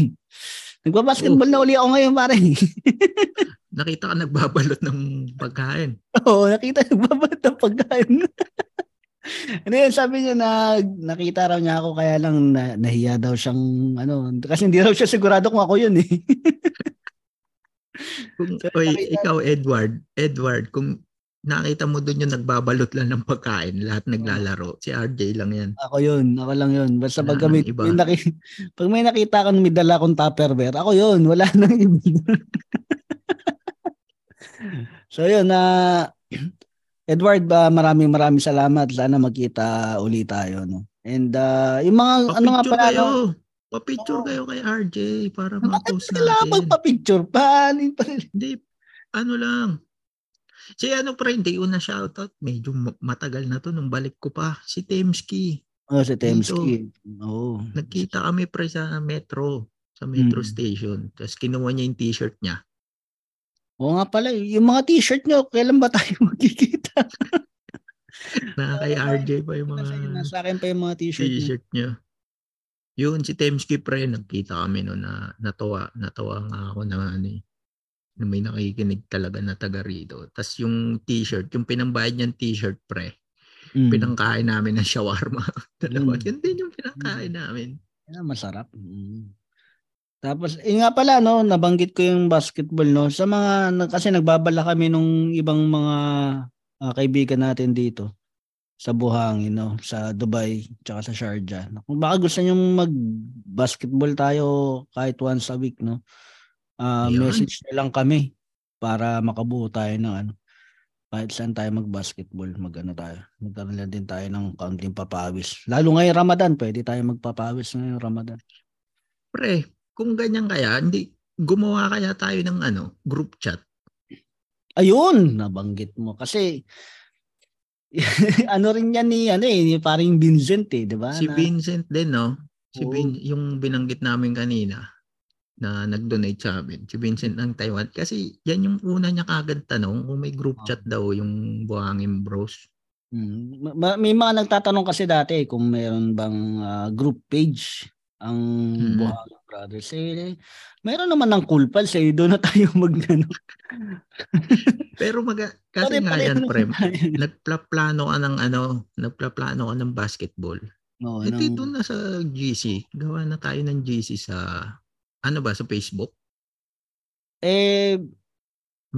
Nagbabasketball na uli ako ngayon, pare. Nakita ka nagbabalot ng pagkain. Oo, nakita nagbabalot ng pagkain. ano yun, sabi niya na nakita raw niya ako kaya lang na, nahiya daw siyang ano, kasi hindi raw siya sigurado kung ako yun eh. Kung, So, oy, nakita- ikaw, Edward, Edward, kung nakita mo doon yung nagbabalot lang ng pagkain, lahat naglalaro, si RJ lang yan. Ako yun, ako lang yun. Basta Wala pag, kami, iba. may naki- pag may nakita kang may dala akong tupperware, ako yun, wala nang iba. so yun na Edward, ba maraming maraming salamat. Sana magkita uli tayo no. And uh, yung mga ano nga Pa-picture pala kayo. no, Pa-picture Oo. kayo kay RJ para bakit ma-post kailangan natin. magpa-picture pa? Ano yung pa- Hindi, ano lang. Si ano pa rin, ko na shoutout. Medyo ma- matagal na to nung balik ko pa. Si Temski. Oh, si Temski. Oo. Nagkita kami pre sa metro. Sa metro Mm. station. Tapos kinuha niya yung t-shirt niya. Oo nga pala, yung mga t-shirt nyo, kailan ba tayo magkikita? Na kay RJ pa yung mga Nasa, akin pa yung mga t-shirt t-shirt niya. Yun, si Temski pre, nagkita kami no na natawa, natawa nga ako na ano eh, may nakikinig talaga na taga rito. Tapos yung t-shirt, yung pinambayad niyang t-shirt pre, Mm. pinangkain namin ng shawarma. Dalawa, Mm. yun din yung pinangkain namin. Yan, masarap. Mm. Tapos, yun nga pala, no, nabanggit ko yung basketball, no. Sa mga, kasi nagbabala kami nung ibang mga ah, kaibigan natin dito sa Buhangin, no, sa Dubai, tsaka sa Sharjah. Kung baka gusto nyo mag-basketball tayo kahit once a week, no, Yan. message nyo lang kami para makabuo tayo ng ano, kahit saan tayo mag-basketball, mag-ano tayo. Magkaroon lang din tayo ng kaunting papawis. Lalo ngayon Ramadan, pwede tayo magpapawis ngayong Ramadan. Pre, kung ganyan kaya, hindi, gumawa kaya tayo ng ano, group chat. Ayun, nabanggit mo. Kasi, ano rin yan ni, ano eh, ni paring Vincent eh, di ba? Si Na- Vincent din, no? Si Oo. Vin, yung binanggit namin kanina na nag-donate sa amin, si Vincent ng Taiwan. Kasi yan yung una niya kagad tanong kung may group Oo. chat daw yung Buhangin Bros. Mm. Ma- may mga nagtatanong kasi dati eh, kung meron bang ah, group page ang Mm. Buhangin Brothers. Eh, meron naman ng cool pals eh. Doon na tayo mag ano. Pero mag kasi nga Pare-pareho yan, pre, naman tayo. nagplaplano ka ng ano, nagplaplano ka ng basketball. Oo, Eh, ng- dito na sa GC, gawa na tayo ng GC sa, ano ba, sa Facebook? eh,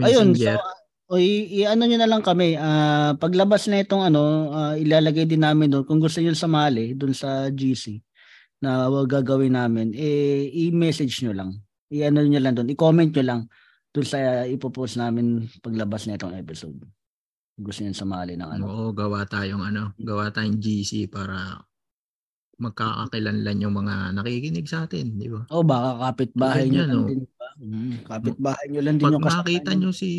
Ayun, so Messenger? o i, ano niyo na lang kami. ah paglabas na itong ano, ah, ilalagay din namin doon kung gusto niyo sumali doon sa GC na wag gagawin namin, eh i-message niyo lang. I-ano niyo lang doon, i-comment niyo lang doon sa ipopost namin paglabas na itong episode. Gusto niyo sumali ng ano. Oo, gawa tayong ano, gawa tayong GC para magkakakilanlan yung mga nakikinig sa atin, di ba? O baka kapitbahay niyo lang oh. din ba? Mm, kapitbahay niyo lang din Pag yung kasama nakita niyo. si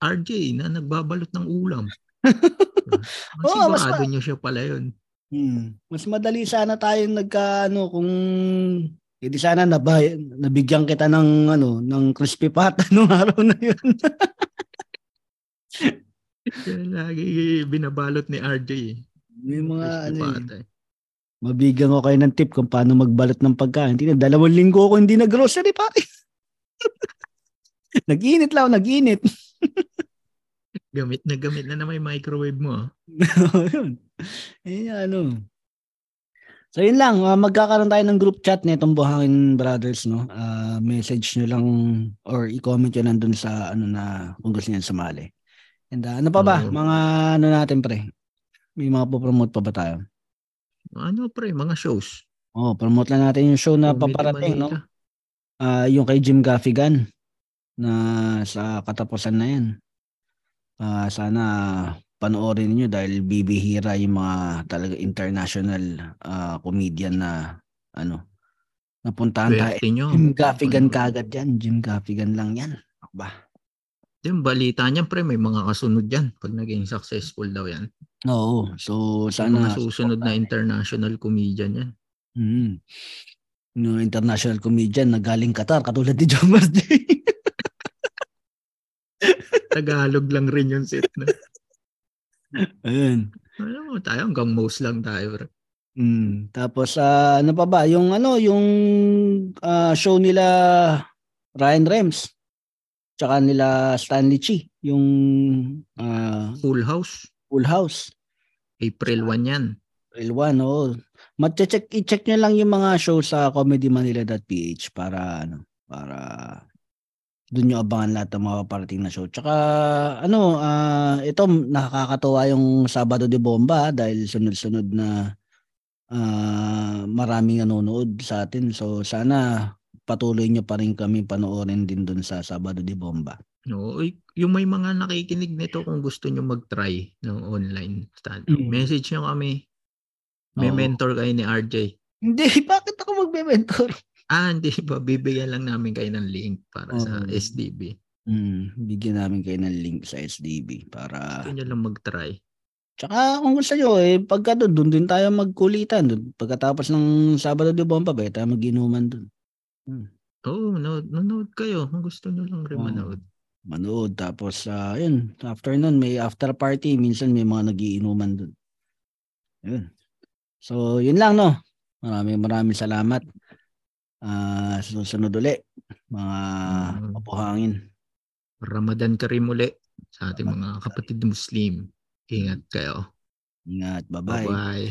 RJ na nagbabalot ng ulam, Oo, mas masigurado nyo siya pala yun. Hmm. Mas madali sana tayong nagka ano kung hindi sana nabay, nabigyan kita ng ano ng crispy pata nung araw na yun. Lagi binabalot ni RJ. eh. May mga Crispy ano eh, pata eh. Mabigyan ko kayo ng tip kung paano magbalot ng pagkain. Hindi na dalawang linggo ko hindi na grocery pa. nag-init lang, nag-init. Gamit na gamit na naman yung microwave mo. ah. yun. Eh, ano. So yun lang, ah, magkakaroon tayo ng group chat nitong Buhangin Brothers, no? Ah, message nyo lang or i-comment nyo lang dun sa ano na kung gusto nyo sumali. And ah, ano pa ba? Oo. Mga ano natin pre? May mga po-promote pa ba tayo? Ano pre, mga shows. Oh, promote lang natin yung show na Comedy paparating, no? Manila. Ah, yung kay Jim Gaffigan na sa katapusan na yan. Ah, sana panoorin niyo dahil bibihira yung mga talaga international ah, comedian na ano napuntahan tayo. Nyo. Jim Gaffigan Panoorin. kagad yan. Jim Gaffigan lang yan. Ba? Yung balita niyan pre, may mga kasunod yan pag naging successful daw yan. Oo. So sana mga susunod na international comedian yan. Mm. No, international comedian na galing Qatar katulad ni John Marty. Tagalog lang rin yung set na. Ayun. Alam mo tayo, hanggang most lang tayo. Pre. Mm. Tapos ah, ano pa ba? Yung ano, yung ah, show nila Ryan Rems. Tsaka nila Stanley Chi, yung ah, Full House. Full House. April 1 yan. Real one, oo. Mag-check, i-check nyo lang yung mga show sa comedymanila.ph para ano, para doon nyo abangan lahat ng mga parating na show. Tsaka ano, ah ito nakakatuwa yung Sabado de Bomba ah, dahil sunod-sunod na ah maraming nanonood sa atin. So sana patuloy nyo pa rin kami panoorin din doon sa Sabado de Bomba. No, yung may mga nakikinig nito kung gusto nyo mag-try ng online study. Mm. Message nyo kami. May Oo. mentor kayo ni RJ. Hindi, bakit ako magbe-mentor? Ah, hindi ba? Bibigyan lang namin kayo ng link para sa Oo. SDB. Hmm, bigyan namin kayo ng link sa SDB para Gusto nyo lang mag-try. Tsaka kung gusto nyo, eh, pagka doon, doon din tayo magkulitan. Doon, pagkatapos ng Sabado de Bomba, ba, tayo mag-inuman doon. Oo, oh, nanood, nanood kayo kung gusto nyo lang rin Oo. manood. Manood. Tapos, ah, yun, after nun, may after party. Minsan may mga nagiinuman doon. Yun. So, yun lang, no? Maraming maraming salamat. Sa susunod uli, mga Mm. kapuhangin. Ramadan Karim uli sa ating mga kapatid Muslim. Ingat kayo. Ingat. Bye-bye. Bye-bye.